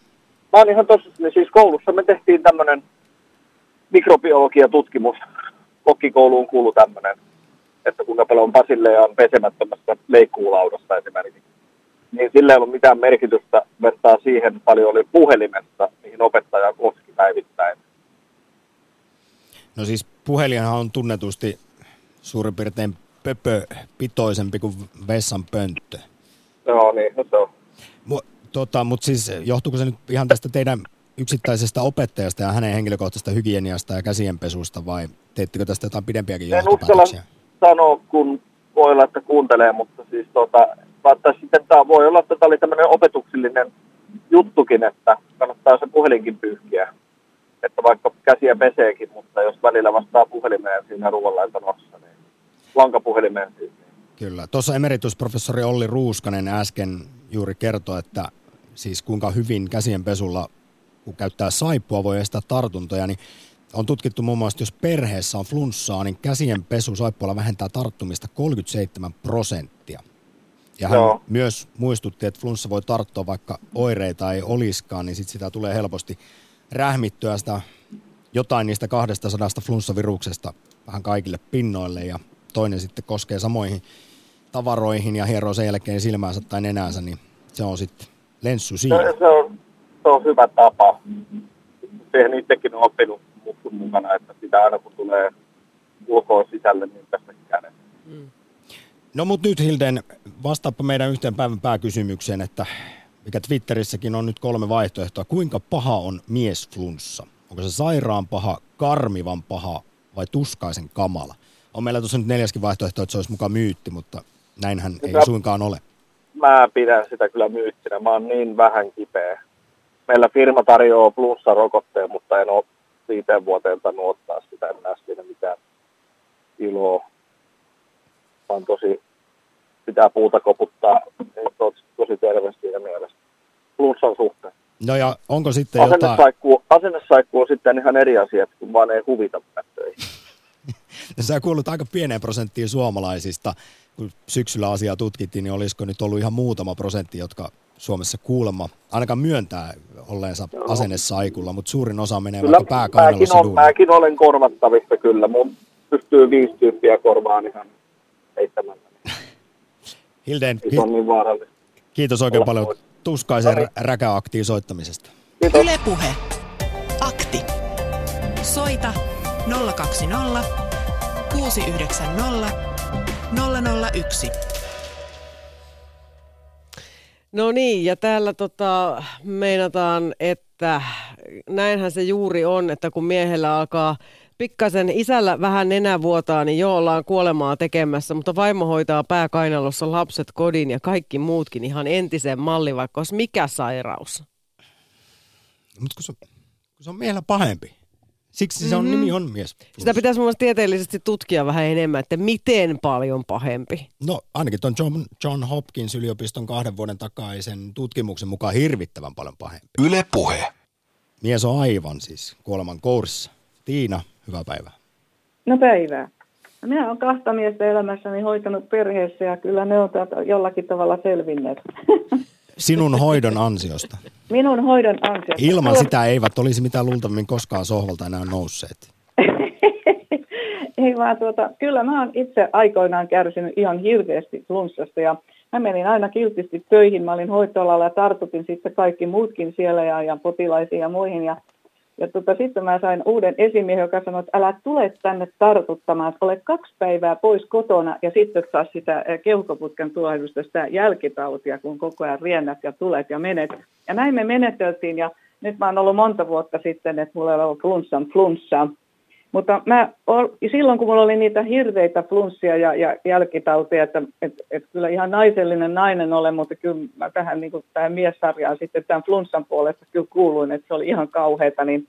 Mä oon ihan tosissani. Siis koulussa me tehtiin tämmöinen mikrobiologiatutkimus. Kokkikouluun kuuluu tämmöinen, että kuinka paljon on basilleja on pesemättömässä leikkuulaudassa esimerkiksi. Niin sillä ei ollut mitään merkitystä vertaa siihen, paljon oli puhelimessa, mihin opettaja koski päivittäin. No siis puhelinhan on tunnetusti suurin piirtein pöpöpitoisempi kuin vessan pönttö. Joo, niin, no se on. Mu- tota, Mutta siis johtuuko se nyt ihan tästä teidän yksittäisestä opettajasta ja hänen henkilökohtaisesta hygieniasta ja käsienpesusta vai teettekö tästä jotain pidempiäkin en johtopäätöksiä? sanoa, kun voi olla, että kuuntelee, mutta siis tota, mutta sitten tämä voi olla, että tämä oli tämmöinen opetuksellinen juttukin, että kannattaa se puhelinkin pyyhkiä. Että vaikka käsiä peseekin, mutta jos välillä vastaa puhelimeen siinä ruoanlaitonossa, niin lankapuhelimeen siis. Kyllä. Tuossa emeritusprofessori Olli Ruuskanen äsken juuri kertoi, että siis kuinka hyvin käsienpesulla, kun käyttää saippua, voi estää tartuntoja, niin on tutkittu muun muassa, että jos perheessä on flunssaa, niin käsienpesu saippualla vähentää tarttumista 37 prosenttia. Ja hän Joo. myös muistutti, että flunssa voi tarttua, vaikka oireita ei oliskaan, niin sit sitä tulee helposti rähmittyä sitä jotain niistä 200 flunssaviruksesta vähän kaikille pinnoille ja toinen sitten koskee samoihin tavaroihin ja hieroo sen jälkeen silmäänsä tai nenäänsä, niin se on sitten lenssu siinä. Se, se, on, se on hyvä tapa. Siihen itsekin on oppinut mukana, että sitä aina kun tulee ulkoa sisälle, niin tästä. No mutta nyt Hilden, vastaappa meidän yhteen päivän pääkysymykseen, että mikä Twitterissäkin on nyt kolme vaihtoehtoa. Kuinka paha on miesflunssa? Onko se sairaan paha, karmivan paha vai tuskaisen kamala? On meillä tuossa nyt neljäskin vaihtoehto, että se olisi mukaan myytti, mutta näinhän ei mä, suinkaan ole. Mä pidän sitä kyllä myyttinä. Mä oon niin vähän kipeä. Meillä firma tarjoaa plussa-rokotteen, mutta en ole viiteen vuoteen tainnut ottaa sitä. En näe siinä mitään iloa. Vaan tosi, pitää puuta koputtaa tosi, tosi terveesti ja mielestä. Plussan suhteen. No ja onko sitten asennesaikkuu, jotain... Asennesaikkuu on sitten ihan eri asia, kun vaan ei huvita töihin. Sä kuulut aika pieneen prosenttiin suomalaisista. Kun syksyllä asiaa tutkittiin, niin olisiko nyt ollut ihan muutama prosentti, jotka Suomessa kuulemma ainakaan myöntää olleensa no. asennesaikulla, mutta suurin osa menee kyllä, vaikka pääkainalossa mäkin, mäkin olen korvattavissa kyllä. Mun pystyy viisi tyyppiä korvaan ihan heittämällä. Hilden, hi- on niin vaarallista. kiitos oikein Olla paljon pois. tuskaisen räkäaktiin soittamisesta. Kiitos. Yle Puhe. Akti. Soita 020 690 001. No niin, ja täällä tota, meinataan, että näinhän se juuri on, että kun miehellä alkaa pikkasen isällä vähän nenä vuotaa, niin jo ollaan kuolemaa tekemässä, mutta vaimo hoitaa pääkainalossa lapset kodin ja kaikki muutkin ihan entisen malli, vaikka olisi mikä sairaus. Mutta kun, se, kun se on miehellä pahempi. Siksi se on, Mhm. nimi on mies. Sitä pitäisi mun tieteellisesti tutkia vähän enemmän, että miten paljon pahempi. No ainakin tuon John, John Hopkins yliopiston kahden vuoden takaisen tutkimuksen mukaan hirvittävän paljon pahempi. Yle Puhe. Mies on aivan siis kuoleman kourissa. Tiina, hyvää päivää. No päivää. Minä olen kahta miestä elämässäni hoitanut perheessä ja kyllä ne on jollakin tavalla selvinneet. Sinun hoidon ansiosta. Minun hoidon ansiosta. Ilman sitä eivät olisi mitään luultavimmin koskaan sohvalta enää nousseet. Ei vaan tuota, kyllä mä oon itse aikoinaan kärsinyt ihan hirveästi flunssasta ja mä menin aina kiltisti töihin. Mä olin hoitoalalla ja tartutin sitten kaikki muutkin siellä ja, ja potilaisiin ja muihin. Ja, ja tota, sitten mä sain uuden esimiehen, joka sanoi, että älä tule tänne tartuttamaan, ole kaksi päivää pois kotona ja sitten saa sitä eh, keuhkoputken tulehdusta, sitä jälkitautia, kun koko ajan riennät ja tulet ja menet. Ja näin me meneteltiin ja nyt mä oon ollut monta vuotta sitten, että mulla ei ole flunssan flunssaa. Mutta mä, ol, silloin kun mulla oli niitä hirveitä flunssia ja, ja jälkitauteja, että et, et kyllä ihan naisellinen nainen olen, mutta kyllä mä tähän, niin kuin, tähän miessarjaan sitten tämän flunssan puolesta kyllä kuuluin, että se oli ihan kauheata, niin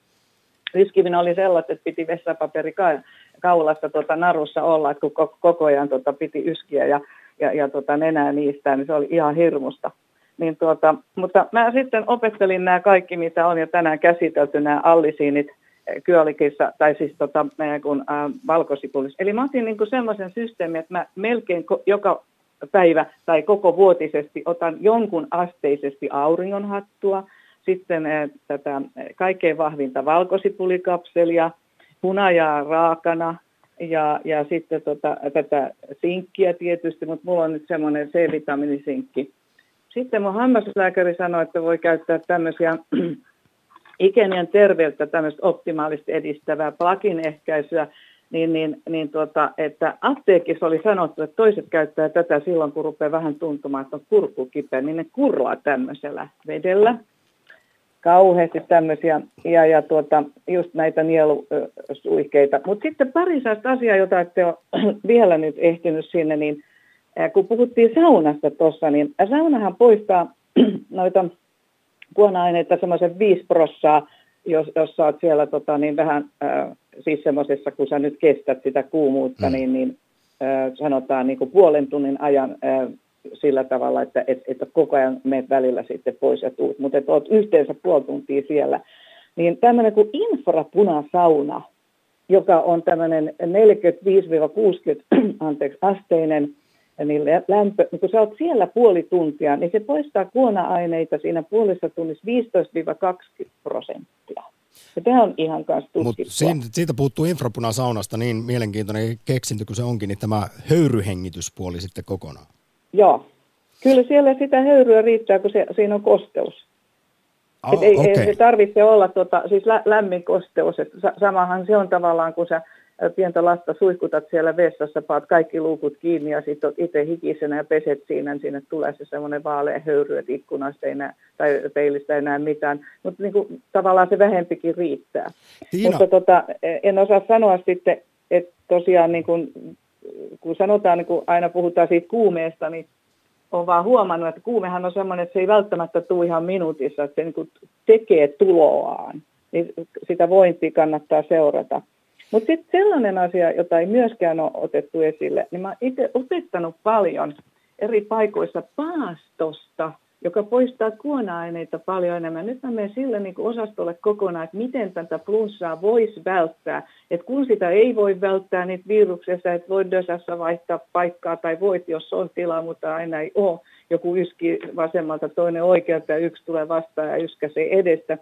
riskivina oli sellaista, että piti vessapaperi ka- kaulassa tota, narussa olla, että kun ko- koko ajan tota, piti yskiä ja, ja, ja tota, nenää niistä, niin se oli ihan hirmusta. Niin tuota, mutta mä sitten opettelin nämä kaikki, mitä on jo tänään käsitelty, nämä allisiinit kyolikissa, tai siis tota, kun äh, valkosipulissa. Eli mä otin niinku semmoisen systeemin, että mä melkein ko- joka päivä tai koko vuotisesti otan jonkun asteisesti auringonhattua, sitten äh, tätä kaikkein vahvinta valkosipulikapselia, hunajaa raakana ja, ja sitten tota, tätä sinkkiä tietysti, mutta mulla on nyt semmoinen C-vitamiinisinkki. Sitten mun hammaslääkäri sanoi, että voi käyttää tämmöisiä ikenien terveyttä, tämmöistä optimaalisesti edistävää plugin ehkäisyä, niin, niin, niin tuota, että apteekissa oli sanottu, että toiset käyttää tätä silloin, kun rupeaa vähän tuntumaan, että on kurkku kipeä, niin ne kurlaa tämmöisellä vedellä. Kauheasti tämmöisiä, ja, ja tuota, just näitä nielusuihkeita. Mutta sitten pari sellaista asiaa, jota ette ole vielä nyt ehtinyt sinne, niin kun puhuttiin saunasta tuossa, niin saunahan poistaa noita kuona-aineita semmoisen 5 prossaa, jos, jos sä oot siellä tota, niin vähän, äh, siis semmoisessa, kun sä nyt kestät sitä kuumuutta, mm. niin, niin äh, sanotaan niin kuin puolen tunnin ajan äh, sillä tavalla, että et, et koko ajan meet välillä sitten pois ja tuut, mutta että oot yhteensä puoli tuntia siellä. Niin tämmöinen kuin infrapunasauna, joka on tämmöinen 45-60 anteeksi, asteinen niin lä- lämpö, niin kun sä oot siellä puoli tuntia, niin se poistaa kuona-aineita siinä puolessa tunnissa 15-20 prosenttia. Ja tämä on ihan kanssa Mutta tutkittua. siitä puuttuu infrapunasaunasta niin mielenkiintoinen keksintö kuin se onkin, niin tämä höyryhengityspuoli sitten kokonaan. Joo. Kyllä siellä sitä höyryä riittää, kun se, siinä on kosteus. Et ei, ei okei. se tarvitse olla tota, siis lä, lämmin kosteus. Et sa, samahan se on tavallaan, kun sä pientä lasta suihkutat siellä vessassa, paat kaikki luukut kiinni ja sitten itse hikisenä ja peset siinä, niin sinne tulee se semmoinen vaalea höyry, että ikkunasta ei näe, tai peilistä ei näe mitään. Mutta niinku, tavallaan se vähempikin riittää. Tiina. Mutta tota, en osaa sanoa sitten, että tosiaan niin kun, kun sanotaan, niin kun aina puhutaan siitä kuumeesta, niin olen vaan huomannut, että kuumehan on sellainen, että se ei välttämättä tule ihan minuutissa, että se niin kuin tekee tuloaan. Niin sitä vointia kannattaa seurata. Mutta sitten sellainen asia, jota ei myöskään ole otettu esille, niin mä oon itse opettanut paljon eri paikoissa paastosta, joka poistaa kuona-aineita paljon enemmän. Nyt mä menen sille niin kuin osastolle kokonaan, että miten tätä flunssaa voisi välttää. Että kun sitä ei voi välttää niitä viruksessa, että voit dösässä vaihtaa paikkaa tai voit, jos on tilaa, mutta aina ei ole. Joku yski vasemmalta, toinen oikealta ja yksi tulee vastaan ja yskäsee edestä.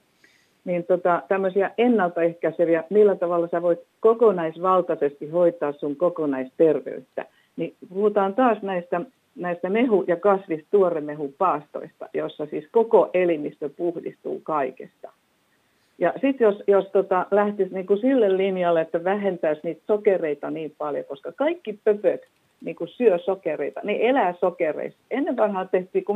Niin tota, tämmöisiä ennaltaehkäiseviä, millä tavalla sä voit kokonaisvaltaisesti hoitaa sun kokonaisterveyttä. Niin puhutaan taas näistä näistä mehu- ja kasvistuoremehupaastoista, jossa siis koko elimistö puhdistuu kaikesta. Ja sitten jos, jos tota, lähtisi niinku sille linjalle, että vähentäisi niitä sokereita niin paljon, koska kaikki pöpöt niinku syö sokereita, ne elää sokereissa. Ennen vanhaan tehtiin, kun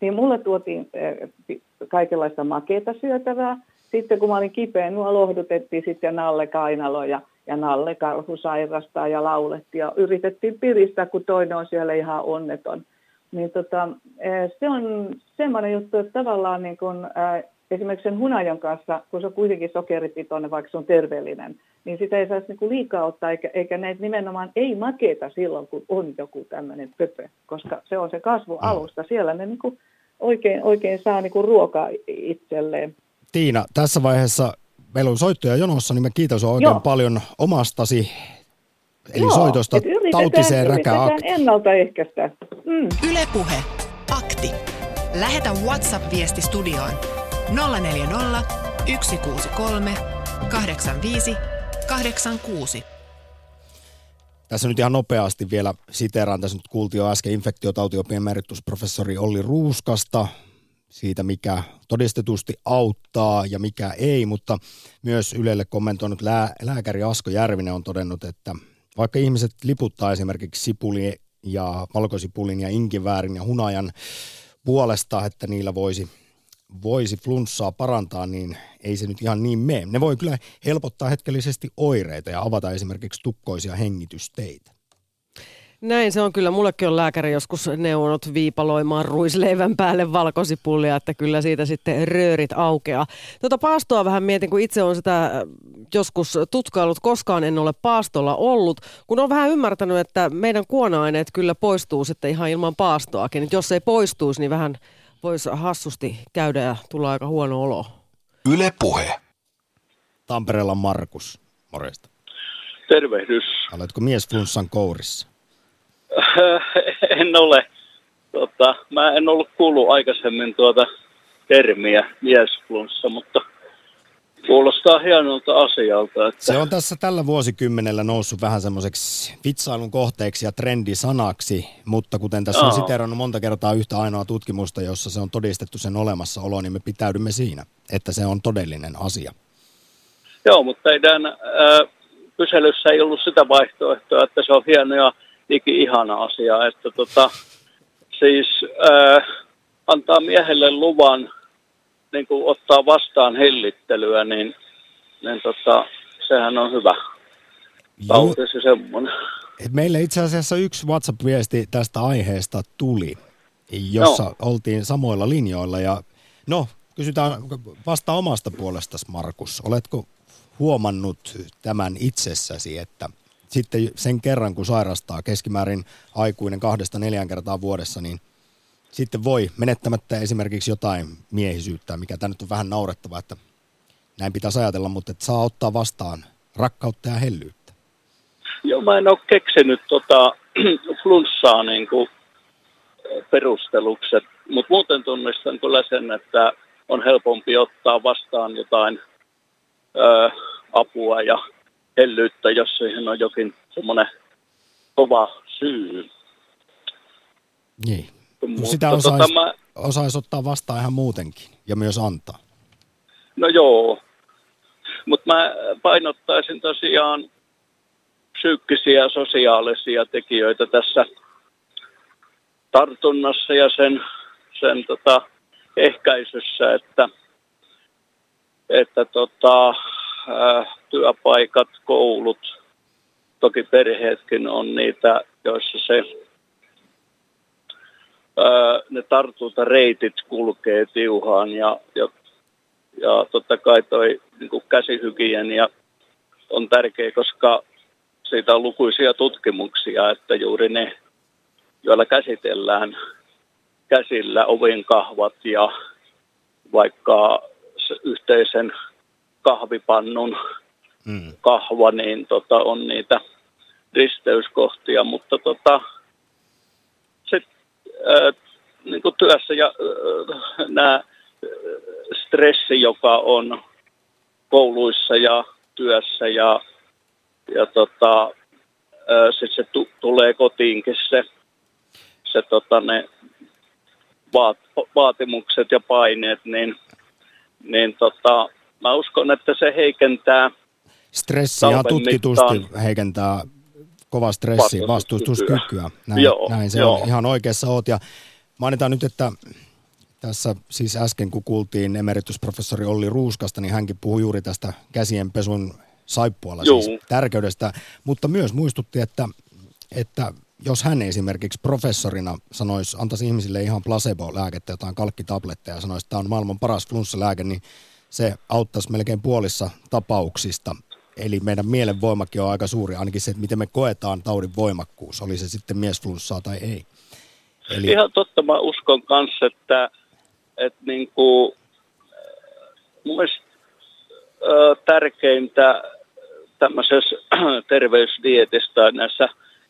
niin mulle tuotiin äh, kaikenlaista makeita syötävää, sitten kun mä olin kipeä, nuo lohdutettiin sitten Nalle Kainalo ja, ja Nalle Karhu sairastaa ja laulettiin ja yritettiin piristää, kun toinen on siellä ihan onneton. Niin tota, eh, se on semmoinen juttu, että tavallaan niin kun, äh, esimerkiksi sen hunajan kanssa, kun se on kuitenkin sokeripitoinen, vaikka se on terveellinen, niin sitä ei saisi niin liikaa ottaa, eikä, eikä näitä nimenomaan ei makeita silloin, kun on joku tämmöinen pöpö, koska se on se kasvu alusta. Siellä ne niin kuin oikein, oikein saa niin kuin ruokaa itselleen. Tiina, tässä vaiheessa meillä on soittoja jonossa, niin mä kiitos oikein Joo. paljon omastasi, eli Joo, soitosta tautiseen räkäakti. ennaltaehkäistä. Mm. Ylepuhe. Akti. Lähetä WhatsApp-viesti studioon 040 163 85 86. Tässä nyt ihan nopeasti vielä siteraan. Tässä nyt kuultiin jo äsken infektiotautiopien emeritusprofessori Olli Ruuskasta siitä, mikä todistetusti auttaa ja mikä ei, mutta myös Ylelle kommentoinut lää, lääkäri Asko Järvinen on todennut, että vaikka ihmiset liputtaa esimerkiksi sipuli ja valkosipulin ja inkiväärin ja hunajan puolesta, että niillä voisi voisi flunssaa parantaa, niin ei se nyt ihan niin mene. Ne voi kyllä helpottaa hetkellisesti oireita ja avata esimerkiksi tukkoisia hengitysteitä. Näin se on kyllä. Mullekin on lääkäri joskus neuvonut viipaloimaan ruisleivän päälle valkosipullia, että kyllä siitä sitten röörit aukeaa. Tuota paastoa vähän mietin, kun itse on sitä äh, joskus tutkailut. Koskaan en ole paastolla ollut, kun on vähän ymmärtänyt, että meidän kuona-aineet kyllä poistuu sitten ihan ilman paastoakin. Et jos ei poistuisi, niin vähän voisi hassusti käydä ja tulla aika huono olo. Yle Puhe. Tampereella Markus, morjesta. Tervehdys. Oletko mies flunssan kourissa? en ole. Tota, mä en ollut kuullut aikaisemmin tuota termiä miesflunssa, mutta Kuulostaa hienolta asialta. Että... Se on tässä tällä vuosikymmenellä noussut vähän semmoiseksi vitsailun kohteeksi ja trendisanaksi, mutta kuten tässä on siterannut monta kertaa yhtä ainoa tutkimusta, jossa se on todistettu sen olemassaolo, niin me pitäydymme siinä, että se on todellinen asia. Joo, mutta teidän äh, kyselyssä ei ollut sitä vaihtoehtoa, että se on hieno ja ihana asia, että tota, siis äh, antaa miehelle luvan niin kuin ottaa vastaan hellittelyä, niin, niin tota, sehän on hyvä. Tauti se semmoinen. Meille itse asiassa yksi WhatsApp-viesti tästä aiheesta tuli, jossa no. oltiin samoilla linjoilla. Ja no, kysytään vasta omasta puolestasi, Markus. Oletko huomannut tämän itsessäsi, että sitten sen kerran, kun sairastaa keskimäärin aikuinen kahdesta neljän kertaa vuodessa, niin sitten voi menettämättä esimerkiksi jotain miehisyyttä, mikä tämä nyt on vähän naurettava, että näin pitäisi ajatella, mutta että saa ottaa vastaan rakkautta ja hellyyttä. Joo, mä en ole keksinyt tota, flunssaa niin kuin perustelukset, mutta muuten tunnistan kyllä sen, että on helpompi ottaa vastaan jotain ö, apua ja hellyyttä, jos siihen on jokin semmoinen kova syy. Niin. Mutta sitä osaisi, tota mä... osais ottaa vastaan ihan muutenkin ja myös antaa. No joo, mutta mä painottaisin tosiaan psyykkisiä ja sosiaalisia tekijöitä tässä tartunnassa ja sen, sen tota, ehkäisyssä, että, että tota, ää, työpaikat, koulut, toki perheetkin on niitä, joissa se ne tartuntareitit kulkee tiuhaan ja, ja, ja totta kai toi niin käsihygienia on tärkeä, koska siitä on lukuisia tutkimuksia, että juuri ne, joilla käsitellään käsillä ovenkahvat ja vaikka yhteisen kahvipannun mm. kahva, niin tota, on niitä risteyskohtia, mutta tota, niin kuin työssä ja äh, nämä stressi, joka on kouluissa ja työssä ja, ja tota, sitten se tu, tulee kotiinkin se, se tota, ne vaat, vaatimukset ja paineet, niin, niin tota, mä uskon, että se heikentää Stressi ja tutkitusti mittaan. heikentää kova stressi, vastustuskykyä. Näin, joo, näin se joo. on. Ihan oikeassa oot. Ja mainitaan nyt, että Tässä siis äsken, kun kuultiin emeritusprofessori Olli Ruuskasta, niin hänkin puhui juuri tästä käsien pesun saippualla siis tärkeydestä, mutta myös muistutti, että, että jos hän esimerkiksi professorina sanoisi, antaisi ihmisille ihan placebo-lääkettä, jotain kalkkitabletteja ja sanoisi, että tämä on maailman paras flunssalääke, niin se auttaisi melkein puolissa tapauksista. Eli meidän mielen voimakin on aika suuri, ainakin se, että miten me koetaan taudin voimakkuus, oli se sitten miesflunssaa tai ei. Eli... Ihan totta, mä uskon kanssa, että, että niin kuin, mun mielestä, ö, tärkeintä tämmöisessä terveysdietistä näissä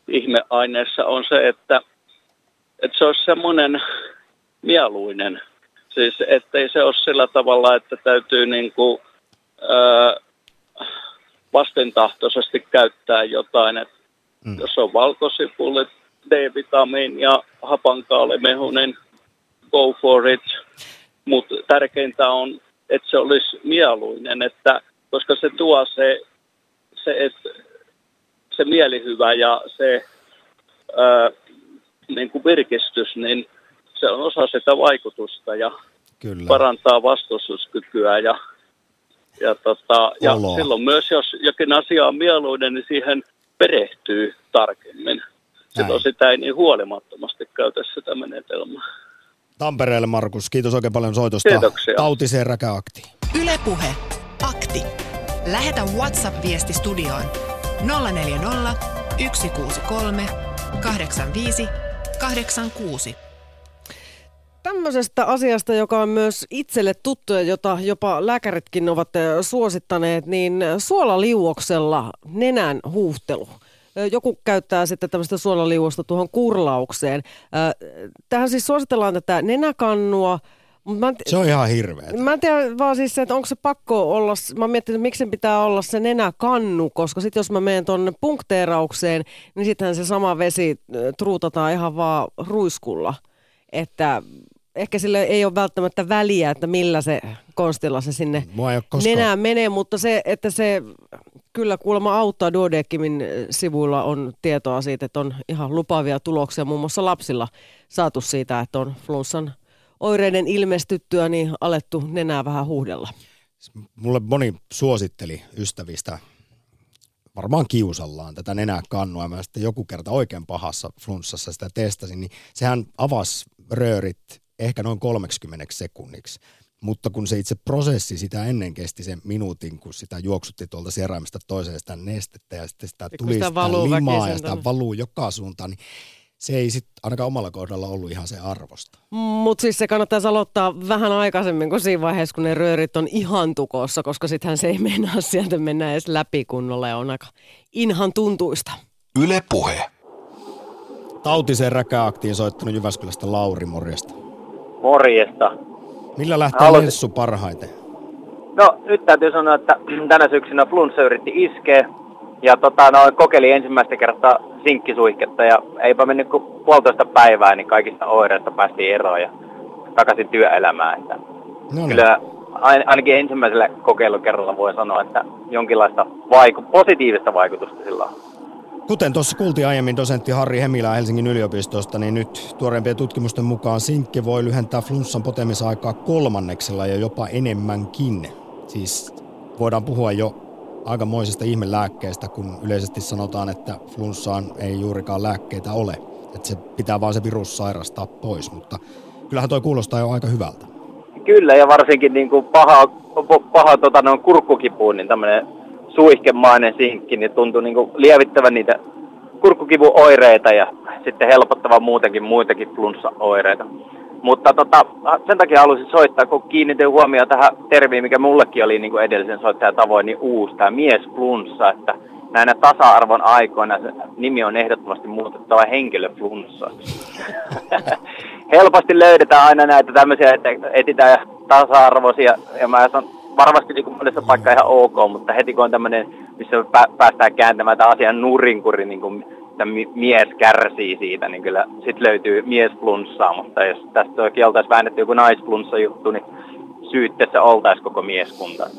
ihmeaineissa on se, että, että se olisi semmoinen mieluinen. Siis ettei se ole sillä tavalla, että täytyy niin kuin, ö, vastentahtoisesti käyttää jotain. Että mm. Jos on valkosipulit, D-vitamiin ja hapankaalimehunen, go for it. Mutta tärkeintä on, että se olisi mieluinen, että, koska se tuo se, se, että se mielihyvä ja se ää, niin kuin virkistys, niin se on osa sitä vaikutusta ja Kyllä. parantaa vastustuskykyä ja, ja, tota, ja silloin myös, jos jokin asia on mieluinen, niin siihen perehtyy tarkemmin. Silloin sitä ei niin huolimattomasti käytä sitä menetelmää. Tampereelle Markus, kiitos oikein paljon soitosta. Kiitoksia. Tautiseen räkäakti. Ylepuhe Akti. Lähetä WhatsApp-viesti studioon 040 163 85 86. Tämmöisestä asiasta, joka on myös itselle tuttu ja jota jopa lääkäritkin ovat suosittaneet, niin suolaliuoksella nenän huuhtelu. Joku käyttää sitten tämmöistä suolaliuosta tuohon kurlaukseen. Tähän siis suositellaan tätä nenäkannua, mä se on ihan hirveä. Mä en tiedä vaan siis se, että onko se pakko olla, mä mietin, että miksi pitää olla se nenäkannu, koska sitten jos mä menen tuonne punkteeraukseen, niin sittenhän se sama vesi truutataan ihan vaan ruiskulla. Että ehkä sille ei ole välttämättä väliä, että millä se konstilla se sinne nenään menee, mutta se, että se kyllä kuulemma auttaa Dodekimin sivuilla on tietoa siitä, että on ihan lupaavia tuloksia muun muassa lapsilla saatu siitä, että on flunssan oireiden ilmestyttyä niin alettu nenää vähän huudella. Mulle moni suositteli ystävistä varmaan kiusallaan tätä nenäkannua. Mä sitten joku kerta oikein pahassa flunssassa sitä testasin, niin sehän avasi röörit ehkä noin 30 sekunniksi. Mutta kun se itse prosessi sitä ennen kesti sen minuutin, kun sitä juoksutti tuolta seraimista toiseen sitä nestettä ja sitten sitä tuli sitä, sitä limaa ja sitä valuu joka suuntaan, niin se ei sitten ainakaan omalla kohdalla ollut ihan se arvosta. Mutta siis se kannattaisi aloittaa vähän aikaisemmin kuin siinä vaiheessa, kun ne röörit on ihan tukossa, koska sittenhän se ei mennä sieltä mennä edes läpi kunnolla ja on aika inhan tuntuista. Yle Puhe. Tautiseen räkäaktiin soittanut Jyväskylästä Lauri, morjesta. Morjesta. Millä lähtee Haluaisin... Lenssu parhaiten? No nyt täytyy sanoa, että tänä syksynä flunssa yritti iskeä ja tota, no, kokeilin ensimmäistä kertaa sinkkisuihketta ja eipä mennyt kuin puolitoista päivää, niin kaikista oireista päästiin eroon ja takaisin työelämään. Että no, niin. Kyllä ainakin ensimmäisellä kokeilukerralla voi sanoa, että jonkinlaista vaiku- positiivista vaikutusta sillä on. Kuten tuossa kuultiin aiemmin dosentti Harri Hemilä Helsingin yliopistosta, niin nyt tuoreimpien tutkimusten mukaan sinkki voi lyhentää flunssan potemisaikaa kolmanneksella ja jopa enemmänkin. Siis voidaan puhua jo aikamoisesta ihmelääkkeestä, kun yleisesti sanotaan, että flunssaan ei juurikaan lääkkeitä ole. Että se pitää vaan se virus sairastaa pois, mutta kyllähän toi kuulostaa jo aika hyvältä. Kyllä, ja varsinkin niin kuin paha, paha tota, kurkkukipuun, niin tämmöinen suihkemainen sinkki, niin tuntuu niin lievittävän niitä kurkkukivuoireita ja sitten helpottavan muutenkin muitakin flunssa-oireita. Mutta tota, sen takia halusin soittaa, kun kiinnitin huomioon tähän termiin, mikä mullekin oli niin edellisen soittajan tavoin, niin uusi, tämä mies flunssa, että näinä tasa-arvon aikoina se nimi on ehdottomasti muutettava henkilöflunssa. Helposti löydetään aina näitä tämmöisiä, että etsitään tasa-arvoisia, ja mä sanon, varmasti niin monessa paikkaa ihan ok, mutta heti kun on tämmöinen, missä päästään kääntämään tämän asian nurinkurin niin kuin että mies kärsii siitä, niin kyllä sitten löytyy miesflunssaa, mutta jos tästä oikein oltaisiin väännetty joku naisflunssa juttu, niin syytteessä oltaisiin koko mieskunta.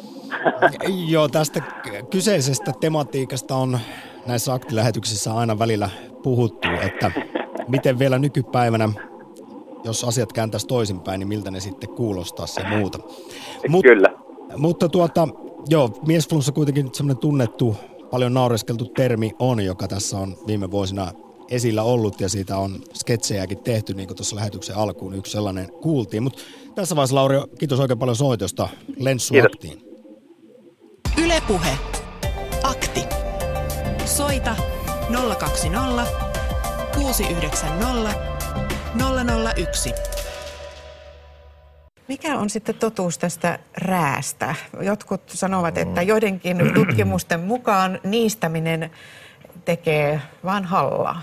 Joo, tästä kyseisestä tematiikasta on näissä aktilähetyksissä aina välillä puhuttu, että miten vielä nykypäivänä jos asiat kääntäisi toisinpäin, niin miltä ne sitten kuulostaa ja muuta. Mut, Kyllä. Mutta tuota, joo, miesflunssa kuitenkin semmoinen tunnettu, paljon naureskeltu termi on, joka tässä on viime vuosina esillä ollut ja siitä on sketsejäkin tehty, niin kuin tuossa lähetyksen alkuun yksi sellainen kuultiin. Mutta tässä vaiheessa Lauri, kiitos oikein paljon soitosta. Lenssu Aktiin. Ylepuhe. Akti. Soita 020 690 001. Mikä on sitten totuus tästä räästä? Jotkut sanovat, että joidenkin tutkimusten mukaan niistäminen tekee vaan hallaa.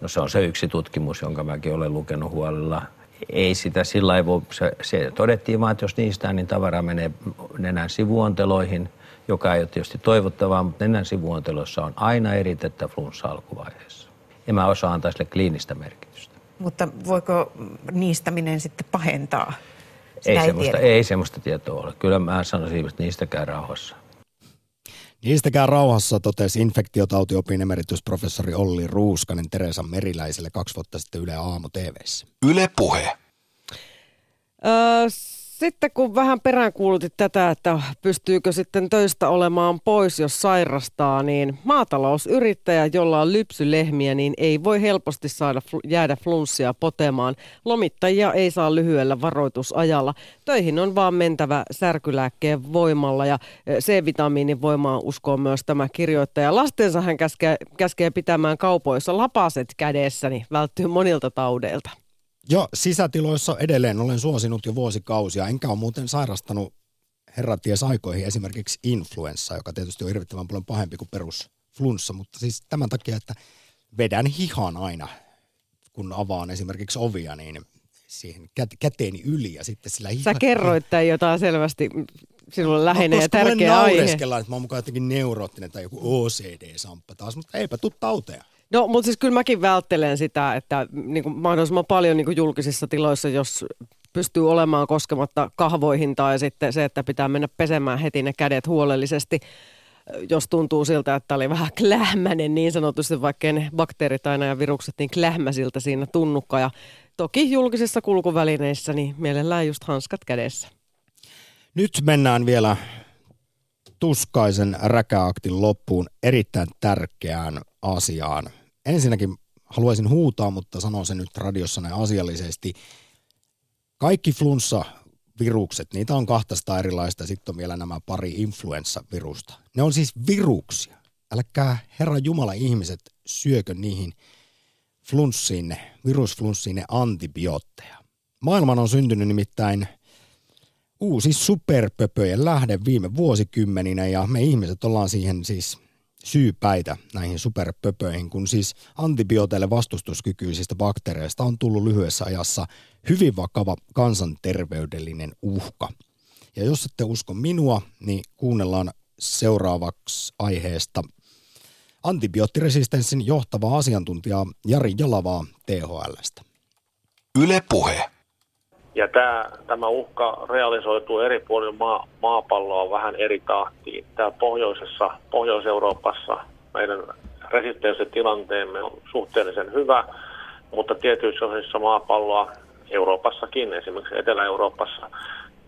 No se on se yksi tutkimus, jonka mäkin olen lukenut huolella. Ei sitä sillä ei voi, se, se todettiin vaan, että jos niistä niin tavara menee nenän sivuonteloihin, joka ei ole tietysti toivottavaa, mutta nenän sivuonteloissa on aina eritettä flunssa alkuvaiheessa. Ja mä osaan antaa sille kliinistä merkitystä. Mutta voiko niistäminen sitten pahentaa? Sitä Ei ei, semmoista, tiedä. ei semmoista tietoa ole. Kyllä mä sanoisin, että niistä käy rauhassa. Niistäkään rauhassa totesi infektiotautiopin emeritusprofessori Olli Ruuskanen Teresa Meriläiselle kaksi vuotta sitten Yle Aamu TVssä. Yle Puhe. Öö, sitten kun vähän peräänkuulutit tätä, että pystyykö sitten töistä olemaan pois, jos sairastaa, niin maatalousyrittäjä, jolla on lypsylehmiä, niin ei voi helposti saada jäädä flunssia potemaan. Lomittajia ei saa lyhyellä varoitusajalla. Töihin on vaan mentävä särkylääkkeen voimalla ja C-vitamiinin voimaan uskoo myös tämä kirjoittaja. Lastensa hän käskee, käskee pitämään kaupoissa lapaset kädessä, niin välttyy monilta taudeilta. Jo sisätiloissa edelleen olen suosinut jo vuosikausia, enkä ole muuten sairastanut herraties aikoihin esimerkiksi influenssa, joka tietysti on hirvittävän paljon pahempi kuin perusflunssa, mutta siis tämän takia, että vedän hihan aina, kun avaan esimerkiksi ovia, niin siihen kä- käteeni yli ja sitten sillä hihan... Sä kerroit tämän jotain selvästi sinulle läheinen no, ja tärkeä aihe. että mä oon mukaan jotenkin neuroottinen tai joku OCD-samppa taas, mutta eipä tuu tauteja. No, mutta siis kyllä mäkin välttelen sitä, että niin kuin mahdollisimman paljon niin kuin julkisissa tiloissa, jos pystyy olemaan koskematta kahvoihin tai sitten se, että pitää mennä pesemään heti ne kädet huolellisesti, jos tuntuu siltä, että oli vähän klähmäinen niin sanotusti, vaikkei ne bakteerit aina ja virukset niin klähmäsiltä siinä tunnukka. Ja toki julkisissa kulkuvälineissä niin mielellään just hanskat kädessä. Nyt mennään vielä tuskaisen räkäaktin loppuun erittäin tärkeään asiaan. Ensinnäkin haluaisin huutaa, mutta sanon sen nyt radiossa näin asiallisesti. Kaikki flunssa-virukset, niitä on 200 erilaista, sitten on vielä nämä pari influenssavirusta. Ne on siis viruksia. Älkää Herra Jumala ihmiset syökö niihin flunssiin, virusflunssiin antibiootteja. Maailman on syntynyt nimittäin uusi superpöpöjen lähde viime vuosikymmeninä ja me ihmiset ollaan siihen siis syypäitä näihin superpöpöihin, kun siis antibiooteille vastustuskykyisistä bakteereista on tullut lyhyessä ajassa hyvin vakava kansanterveydellinen uhka. Ja jos ette usko minua, niin kuunnellaan seuraavaksi aiheesta antibioottiresistenssin johtavaa asiantuntijaa Jari Jalavaa THLstä. Yle Puhe. Ja tämä, tämä uhka realisoituu eri puolilla maa, maapalloa vähän eri tahtiin. Tämä pohjoisessa, Pohjois-Euroopassa meidän resistenssitilanteemme on suhteellisen hyvä, mutta tietyissä osissa maapalloa, Euroopassakin, esimerkiksi Etelä-Euroopassa,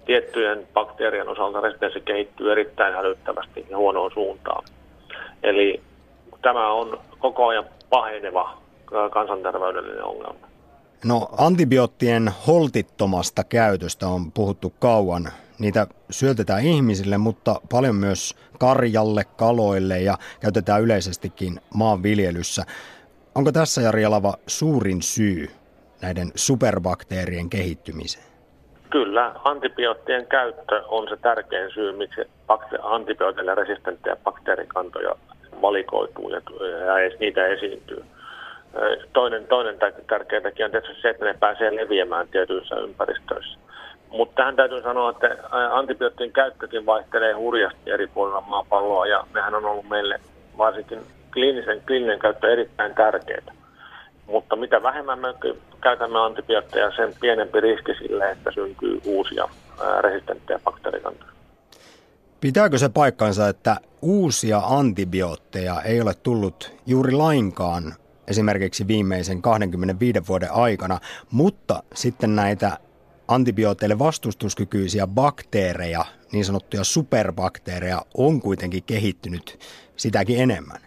tiettyjen bakteerien osalta resistenssi kehittyy erittäin hälyttävästi ja huonoon suuntaan. Eli tämä on koko ajan paheneva kansanterveydellinen ongelma. No antibioottien holtittomasta käytöstä on puhuttu kauan. Niitä syötetään ihmisille, mutta paljon myös karjalle, kaloille ja käytetään yleisestikin maanviljelyssä. Onko tässä Jari Alava suurin syy näiden superbakteerien kehittymiseen? Kyllä, antibioottien käyttö on se tärkein syy, miksi antibiootille resistenttejä bakteerikantoja valikoituu ja niitä esiintyy. Toinen, toinen tärkeä tekijä on tietysti se, että ne pääsee leviämään tietyissä ympäristöissä. Mutta tähän täytyy sanoa, että antibioottien käyttökin vaihtelee hurjasti eri puolilla maapalloa ja nehän on ollut meille varsinkin kliinisen, kliininen käyttö erittäin tärkeää. Mutta mitä vähemmän me käytämme antibiootteja, sen pienempi riski sille, että syntyy uusia resistenttejä bakteerikantoja. Pitääkö se paikkansa, että uusia antibiootteja ei ole tullut juuri lainkaan esimerkiksi viimeisen 25 vuoden aikana, mutta sitten näitä antibiooteille vastustuskykyisiä bakteereja, niin sanottuja superbakteereja, on kuitenkin kehittynyt sitäkin enemmän.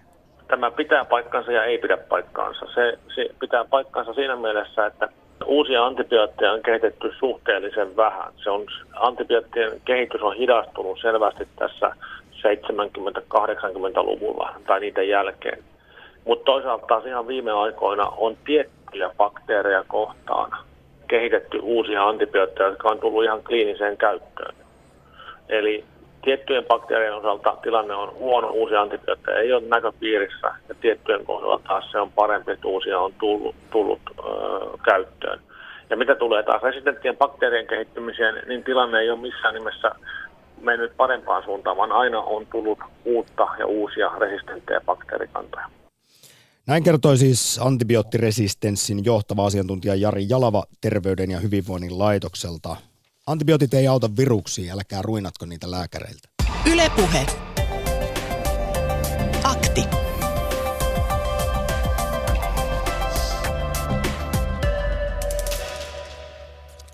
Tämä pitää paikkansa ja ei pidä paikkaansa. Se, se pitää paikkansa siinä mielessä, että uusia antibiootteja on kehitetty suhteellisen vähän. Se on, antibioottien kehitys on hidastunut selvästi tässä 70-80-luvulla tai niiden jälkeen. Mutta toisaalta taas ihan viime aikoina on tiettyjä bakteereja kohtaan kehitetty uusia antibiootteja, jotka on tullut ihan kliiniseen käyttöön. Eli tiettyjen bakteerien osalta tilanne on huono, uusia antibiootteja ei ole näköpiirissä ja tiettyjen kohdalla taas se on parempi, että uusia on tullut, tullut ö, käyttöön. Ja mitä tulee taas resistenttien bakteerien kehittymiseen, niin tilanne ei ole missään nimessä mennyt parempaan suuntaan, vaan aina on tullut uutta ja uusia resistenttejä bakteerikantoja. Näin kertoi siis antibioottiresistenssin johtava asiantuntija Jari Jalava Terveyden ja hyvinvoinnin laitokselta. Antibiootit ei auta viruksia, älkää ruinatko niitä lääkäreiltä. Ylepuhe. Akti.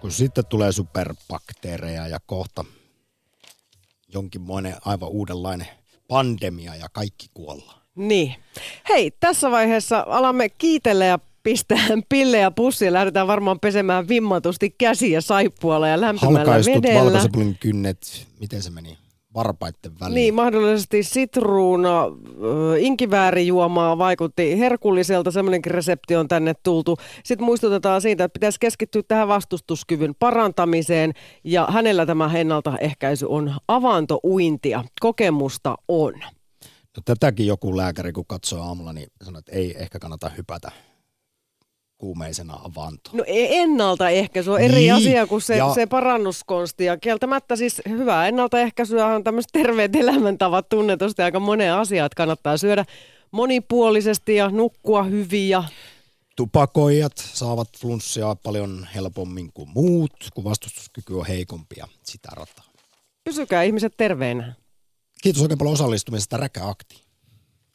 Kun sitten tulee superbakteereja ja kohta jonkinmoinen aivan uudenlainen pandemia ja kaikki kuollaan. Niin. Hei, tässä vaiheessa alamme kiitellä ja pistää pillejä pussiin. Lähdetään varmaan pesemään vimmatusti käsiä saippualla ja lämpimällä Halkaistut vedellä. valkosipulin kynnet, miten se meni? Varpaitten väliin. Niin, mahdollisesti sitruuna, ö, inkiväärijuomaa vaikutti herkulliselta, semmoinenkin resepti on tänne tultu. Sitten muistutetaan siitä, että pitäisi keskittyä tähän vastustuskyvyn parantamiseen ja hänellä tämä ennaltaehkäisy on avantouintia. Kokemusta on. No, tätäkin joku lääkäri, kun katsoo aamulla, niin sanoo, että ei ehkä kannata hypätä kuumeisena avantoon. No e- ennaltaehkäisy on eri Niin, asia kuin se, ja- se parannuskonsti. Ja kieltämättä siis hyvää ennaltaehkäisyä on tämmöiset terveet elämäntavat tunnetusti aika moneen asiaan, että kannattaa syödä monipuolisesti ja nukkua hyvin ja Tupakoijat saavat flunssia paljon helpommin kuin muut, kun vastustuskyky on heikompi ja sitä rataa. pysykää ihmiset terveinä. Kiitos oikein paljon osallistumisesta Räkäaktiin.